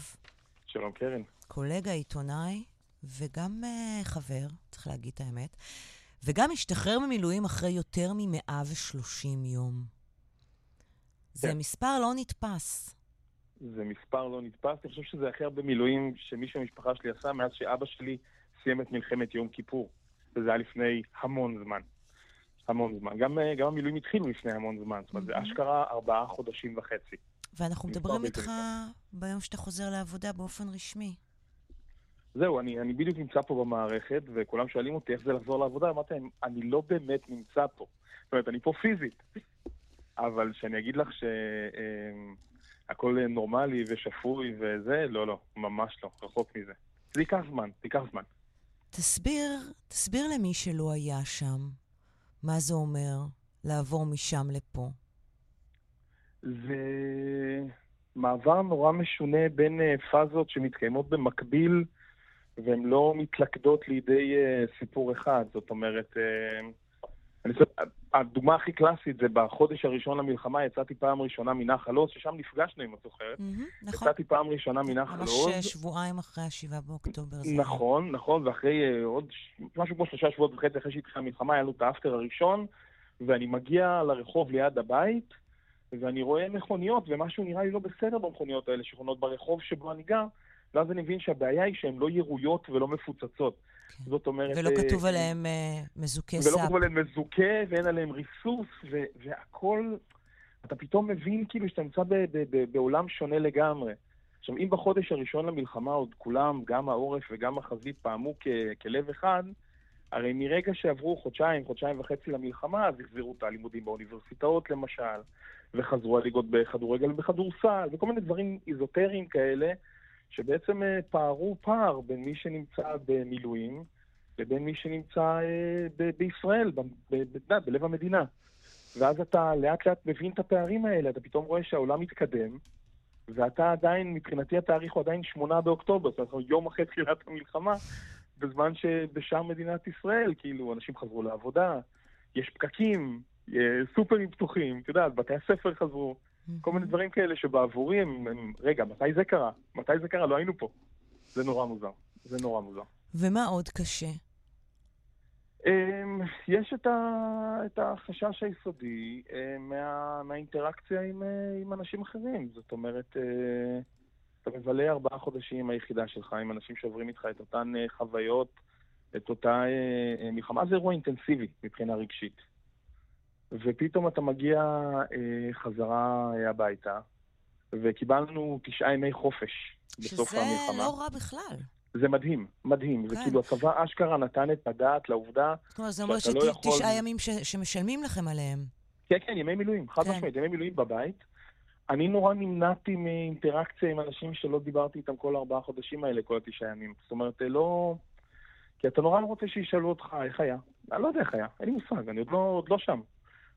שלום קרן. קולגה, עיתונאי, וגם uh, חבר, צריך להגיד את האמת, וגם השתחרר ממילואים אחרי יותר מ-130 יום. זה כן. מספר לא נתפס. זה מספר לא נתפס. אני חושב שזה הכי הרבה מילואים שמישהו במשפחה שלי עשה מאז שאבא שלי סיים את מלחמת יום כיפור. וזה היה לפני המון זמן. המון זמן. גם, אה, גם המילואים התחילו לפני המון זמן. זאת אומרת, זה אשכרה ארבעה חודשים וחצי. ואנחנו מדברים איתך ביום שאתה חוזר לעבודה באופן רשמי. זהו, אני, אני בדיוק נמצא פה במערכת, וכולם שואלים אותי איך זה לחזור לעבודה, אמרתי להם, אני לא באמת נמצא פה. זאת אומרת, אני פה פיזית. אבל שאני אגיד לך ש... אה, נורמלי ושפוי וזה, לא, לא, ממש לא, רחוק מזה. זה ייקח זמן, זה ייקח זמן. תסביר, תסביר למי שלא היה שם, מה זה אומר לעבור משם לפה. זה מעבר נורא משונה בין אה, פאזות שמתקיימות במקביל, והן לא מתלכדות לידי אה, סיפור אחד. זאת אומרת, אני חושב, הדוגמה הכי קלאסית זה בחודש הראשון למלחמה, יצאתי פעם ראשונה מנחל עוז, ששם נפגשנו, אם את זוכרת. נכון. יצאתי פעם ראשונה מנחל עוז. ממש שבועיים אחרי השבעה באוקטובר. נכון, נכון, ואחרי uh, עוד משהו כמו שלושה שבועות וחצי אחרי שהתחילה המלחמה, היה לנו את האפטר הראשון, ואני מגיע לרחוב ליד הבית, ואני רואה מכוניות, ומשהו נראה לי לא בסדר במכוניות האלה שכונות ברחוב שבו אני גר, ואז אני מבין שהבעיה היא שהן לא ירויות ולא מפוצצות. כן. זאת אומרת... ולא uh, כתוב עליהם uh, מזוכי סאפ. ולא כתוב עליהם מזוכה, ואין עליהם ריסוס, והכל... אתה פתאום מבין כאילו שאתה נמצא בעולם שונה לגמרי. עכשיו, אם בחודש הראשון למלחמה עוד כולם, גם העורף וגם החזית, פעמו כלב אחד, הרי מרגע שעברו חודשיים, חודשיים וחצי למלחמה, אז החזירו את הלימודים באוניברסיטאות למשל, וחזרו הליגות בכדורגל ובכדורסל, וכל מיני דברים איזוטריים כאלה, שבעצם אה, פערו פער בין מי שנמצא במילואים לבין מי שנמצא אה, בישראל, בלב המדינה. ואז אתה לאט לאט מבין את הפערים האלה, אתה פתאום רואה שהעולם מתקדם, ואתה עדיין, מבחינתי התאריך הוא עדיין שמונה באוקטובר, זאת אומרת, יום אחרי תחילת המלחמה, בזמן שבשאר מדינת ישראל, כאילו, אנשים חזרו לעבודה, יש פקקים, אה, סופרים פתוחים, את יודעת, בתי הספר חזרו. כל מיני דברים כאלה שבעבורי הם, הם, רגע, מתי זה קרה? מתי זה קרה? לא היינו פה. זה נורא מוזר. זה נורא מוזר. ומה עוד קשה? Um, יש את, ה, את החשש היסודי uh, מה, מהאינטראקציה עם, uh, עם אנשים אחרים. זאת אומרת, uh, אתה מבלה ארבעה חודשים היחידה שלך, עם אנשים שעוברים איתך את אותן חוויות, את אותה מלחמה. זה אירוע אינטנסיבי מבחינה רגשית. ופתאום אתה מגיע אה, חזרה אה, הביתה, וקיבלנו תשעה ימי חופש בסוף המלחמה. שזה לא רע בכלל. זה מדהים, מדהים. כן. זה כאילו הצבא אשכרה נתן את הדעת לעובדה שאתה לא יכול... זאת אומרת, זה אומר שתשעה ימים ש... שמשלמים לכם עליהם. כן, כן, ימי מילואים, חד כן. משמעית, ימי מילואים בבית. אני נורא נמנעתי מאינטראקציה עם אנשים שלא דיברתי איתם כל ארבעה חודשים האלה, כל התשעה ימים. זאת אומרת, לא... כי אתה נורא רוצה שישאלו אותך איך היה. אני לא יודע איך היה, אין לי מושג, אני עוד לא, עוד לא שם.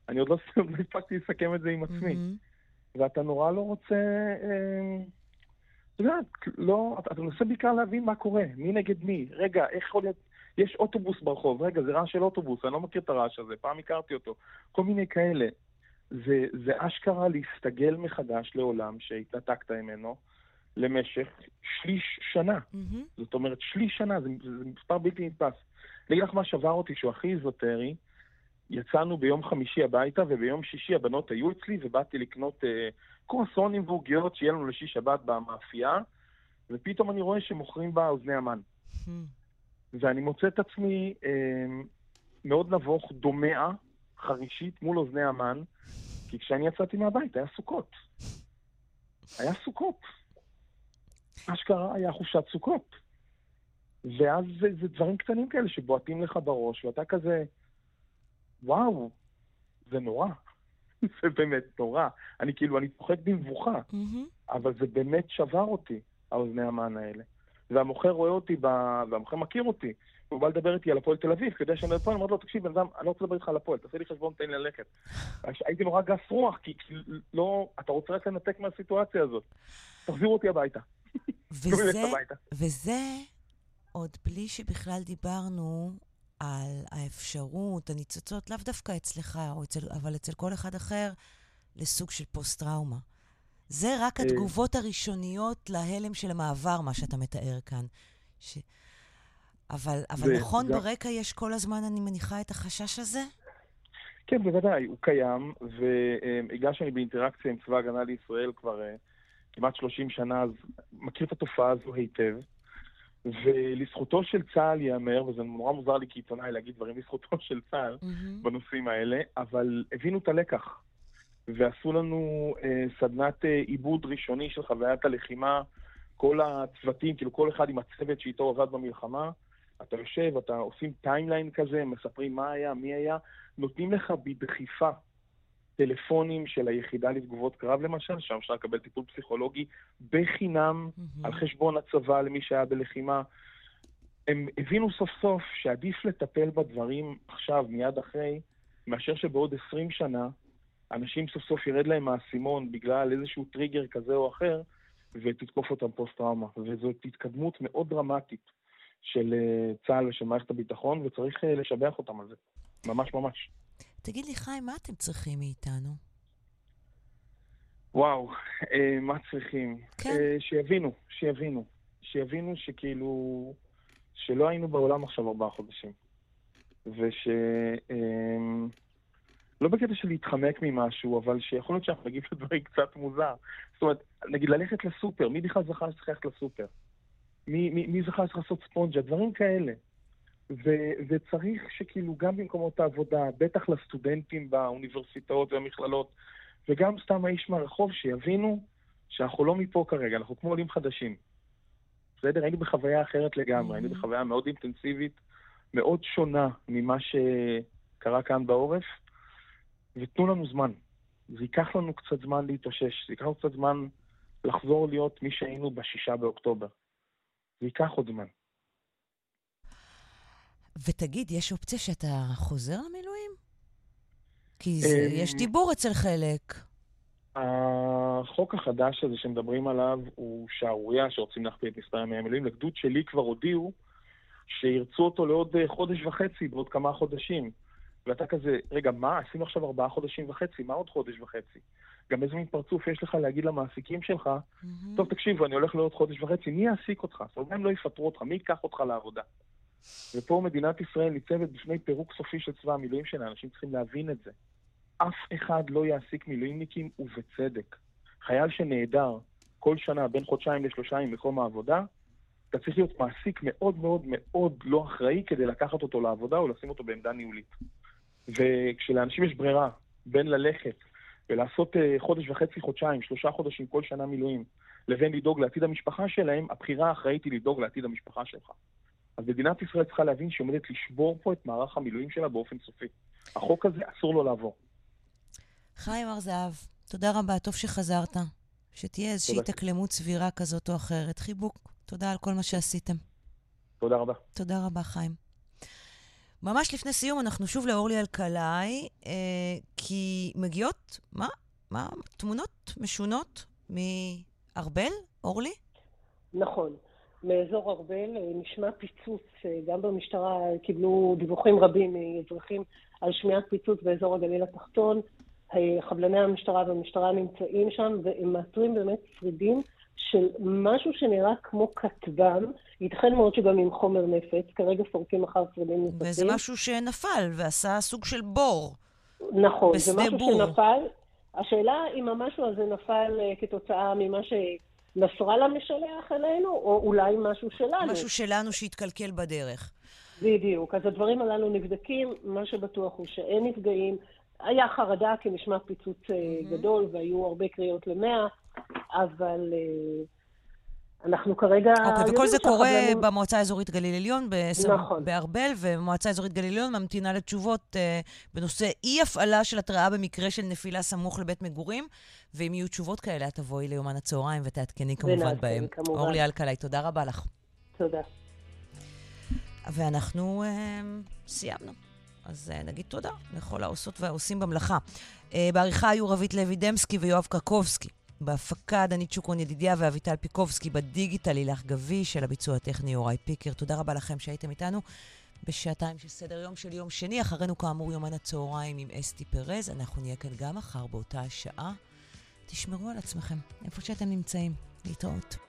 אני עוד לא, (laughs) לא הספקתי לסכם את זה עם עצמי. Mm-hmm. ואתה נורא לא רוצה... אה, אתה יודע, לא, אתה מנסה בעיקר להבין מה קורה, מי נגד מי. רגע, איך יכול להיות... יש אוטובוס ברחוב, רגע, זה רעש של אוטובוס, אני לא מכיר את הרעש הזה, פעם הכרתי אותו. כל מיני כאלה. זה, זה אשכרה להסתגל מחדש לעולם שהתנתקת ממנו למשך שליש שנה. Mm-hmm. זאת אומרת, שליש שנה, זה, זה מספר בלתי נתפס. אני אגיד לך מה שבר אותי, שהוא הכי איזוטרי, יצאנו ביום חמישי הביתה, וביום שישי הבנות היו אצלי, ובאתי לקנות אה, קרוסונים ועוגיות שיהיה לנו לשיש שבת במאפייה, ופתאום אני רואה שמוכרים בה אוזני המן. Hmm. ואני מוצא את עצמי אה, מאוד נבוך, דומע, חרישית, מול אוזני המן, כי כשאני יצאתי מהבית היה סוכות. היה סוכות. אשכרה היה חופשת סוכות. ואז זה, זה דברים קטנים כאלה שבועטים לך בראש, ואתה כזה, וואו, זה נורא. (laughs) זה באמת נורא. אני כאילו, אני צוחק במבוכה, אבל זה באמת שבר אותי, האוזני המן האלה. והמוכר רואה אותי, ב... והמוכר מכיר אותי, הוא בא לדבר איתי על הפועל תל אביב, כדי שאני פה, אני אומר לו, תקשיב, בן אדם, אני לא רוצה לדבר איתך על הפועל, תעשה לי חשבון, תן לי ללכת. (laughs) הייתי נורא גס רוח, כי לא, אתה רוצה רק לנתק מהסיטואציה הזאת. תחזירו אותי הביתה. (laughs) וזה, וזה עוד בלי שבכלל דיברנו על האפשרות, הניצוצות, לאו דווקא אצלך, אצל, אבל אצל כל אחד אחר, לסוג של פוסט-טראומה. זה רק אה. התגובות הראשוניות להלם של המעבר, מה שאתה מתאר כאן. ש... אבל, אבל נכון, גם... ברקע יש כל הזמן, אני מניחה, את החשש הזה? כן, בוודאי, הוא קיים, ובגלל שאני באינטראקציה עם צבא ההגנה לישראל כבר uh, כמעט 30 שנה, אז מכיר את התופעה הזו היטב. ולזכותו של צה"ל ייאמר, וזה נורא מוזר לי כעיתונאי להגיד דברים לזכותו של צה"ל mm-hmm. בנושאים האלה, אבל הבינו את הלקח. ועשו לנו אה, סדנת אה, עיבוד ראשוני של חוויית הלחימה, כל הצוותים, כאילו כל אחד עם הצוות שאיתו עבד במלחמה. אתה יושב, אתה עושים timeline כזה, מספרים מה היה, מי היה, נותנים לך בדחיפה טלפונים של היחידה לתגובות קרב למשל, שם אפשר לקבל טיפול פסיכולוגי בחינם אהמ. על חשבון הצבא למי שהיה בלחימה. הם הבינו סוף סוף שעדיף לטפל בדברים עכשיו, מיד אחרי, מאשר שבעוד 20 שנה אנשים סוף סוף ירד להם האסימון בגלל איזשהו טריגר כזה או אחר, ותתקוף אותם פוסט-טראומה. וזאת התקדמות מאוד דרמטית של אה, צה"ל ושל מערכת הביטחון, וצריך אה, לשבח אותם על זה. ממש ממש. תגיד לי, חיים, מה אתם צריכים מאיתנו? וואו, אה, מה צריכים? כן. אה, שיבינו, שיבינו. שיבינו שכאילו, שלא היינו בעולם עכשיו ארבעה חודשים. וש... אה, לא בקטע של להתחמק ממשהו, אבל שיכול להיות שאנחנו נגיד לדברים קצת מוזר. זאת אומרת, נגיד ללכת לסופר, מי בכלל זכה שצריך ללכת לסופר? מי, מי, מי זכה שצריך לעשות ספונג'ה? דברים כאלה. ו- וצריך שכאילו גם במקומות העבודה, בטח לסטודנטים באוניברסיטאות והמכללות, וגם סתם האיש מהרחוב, שיבינו שאנחנו לא מפה כרגע, אנחנו כמו עולים חדשים. בסדר? היינו בחוויה אחרת לגמרי, היינו mm-hmm. בחוויה מאוד אינטנסיבית, מאוד שונה ממה שקרה כאן בעורף, ותנו לנו זמן. זה ייקח לנו קצת זמן להתאושש, זה ייקח לנו קצת זמן לחזור להיות מי שהיינו בשישה באוקטובר. זה ייקח עוד זמן. ותגיד, יש אופציה שאתה חוזר למילואים? כי זה, אמ, יש דיבור אצל חלק. החוק החדש הזה שמדברים עליו הוא שערורייה שרוצים להכפיל את מספר ימי המילואים. לגדוד שלי כבר הודיעו שירצו אותו לעוד אה, חודש וחצי, בעוד כמה חודשים. ואתה כזה, רגע, מה? עשינו עכשיו ארבעה חודשים וחצי, מה עוד חודש וחצי? גם איזה מין פרצוף יש לך להגיד למעסיקים שלך, mm-hmm. טוב, תקשיב, אני הולך לעוד חודש וחצי, מי יעסיק אותך? זאת אומרת, הם לא יפטרו אותך, מי ייקח אותך לעבודה? ופה מדינת ישראל ניצבת בפני פירוק סופי של צבא המילואים שלה, אנשים צריכים להבין את זה. אף אחד לא יעסיק מילואימניקים, ובצדק. חייל שנעדר כל שנה בין חודשיים לשלושה ממקום העבודה, אתה צריך להיות מעסיק מאוד מאוד מאוד לא אחראי כדי לקחת אותו לעבודה או לשים אותו בעמדה ניהולית. וכשלאנשים יש ברירה בין ללכת ולעשות uh, חודש וחצי, חודשיים, שלושה חודשים כל שנה מילואים, לבין לדאוג לעתיד המשפחה שלהם, הבחירה האחראית היא לדאוג לעתיד המשפחה שלך. אז מדינת ישראל צריכה להבין שהיא עומדת לשבור פה את מערך המילואים שלה באופן סופי. החוק הזה אסור לו לעבור. חיים הר זהב, תודה רבה, טוב שחזרת. שתהיה איזושהי התאקלמות סבירה כזאת או אחרת. חיבוק, תודה על כל מה שעשיתם. תודה רבה. תודה רבה, חיים. ממש לפני סיום, אנחנו שוב לאורלי אלקלעי, אה, כי מגיעות, מה? מה? תמונות משונות מארבל, אורלי? נכון. מאזור ארבל אה, נשמע פיצוץ, אה, גם במשטרה קיבלו דיווחים רבים מאזרחים על שמיעת פיצוץ באזור הגליל התחתון. אה, חבלני המשטרה והמשטרה נמצאים שם, והם מאתרים באמת שרידים של משהו שנראה כמו כטב"ם, ייתכן מאוד שגם עם חומר נפץ, כרגע סורקים אחר שרידים נוספים. וזה משהו שנפל ועשה סוג של בור. נכון, זה משהו בור. שנפל. השאלה אם המשהו הזה נפל כתוצאה ממה ש... נסראללה משלח אלינו, או אולי משהו שלנו. משהו שלנו שהתקלקל בדרך. בדיוק. אז הדברים הללו נבדקים, מה שבטוח הוא שאין נפגעים. היה חרדה כי נשמע פיצוץ mm-hmm. גדול והיו הרבה קריאות למאה, אבל אנחנו כרגע... אוקיי, וכל זה קורה לנו... במועצה האזורית גליל עליון, בסמ... נכון. בארבל, ומועצה האזורית גליל עליון ממתינה לתשובות uh, בנושא אי-הפעלה של התראה במקרה של נפילה סמוך לבית מגורים, ואם יהיו תשובות כאלה, את תבואי ליומן הצהריים ותעדכני כמובן בהם. כמובן. אורלי אלקלעי, תודה רבה לך. תודה. ואנחנו uh, סיימנו. אז uh, נגיד תודה לכל העושות והעושים במלאכה. Uh, בעריכה היו רבית לוי דמסקי ויואב קרקובסקי. בהפקה דנית שוקרון ידידיה ואביטל פיקובסקי, בדיגיטל הילך גבי של הביצוע הטכני יוראי פיקר. תודה רבה לכם שהייתם איתנו בשעתיים של סדר יום של יום שני. אחרינו כאמור יומן הצהריים עם אסתי פרז. אנחנו נהיה כאן גם מחר באותה השעה. תשמרו על עצמכם, איפה שאתם נמצאים. להתראות.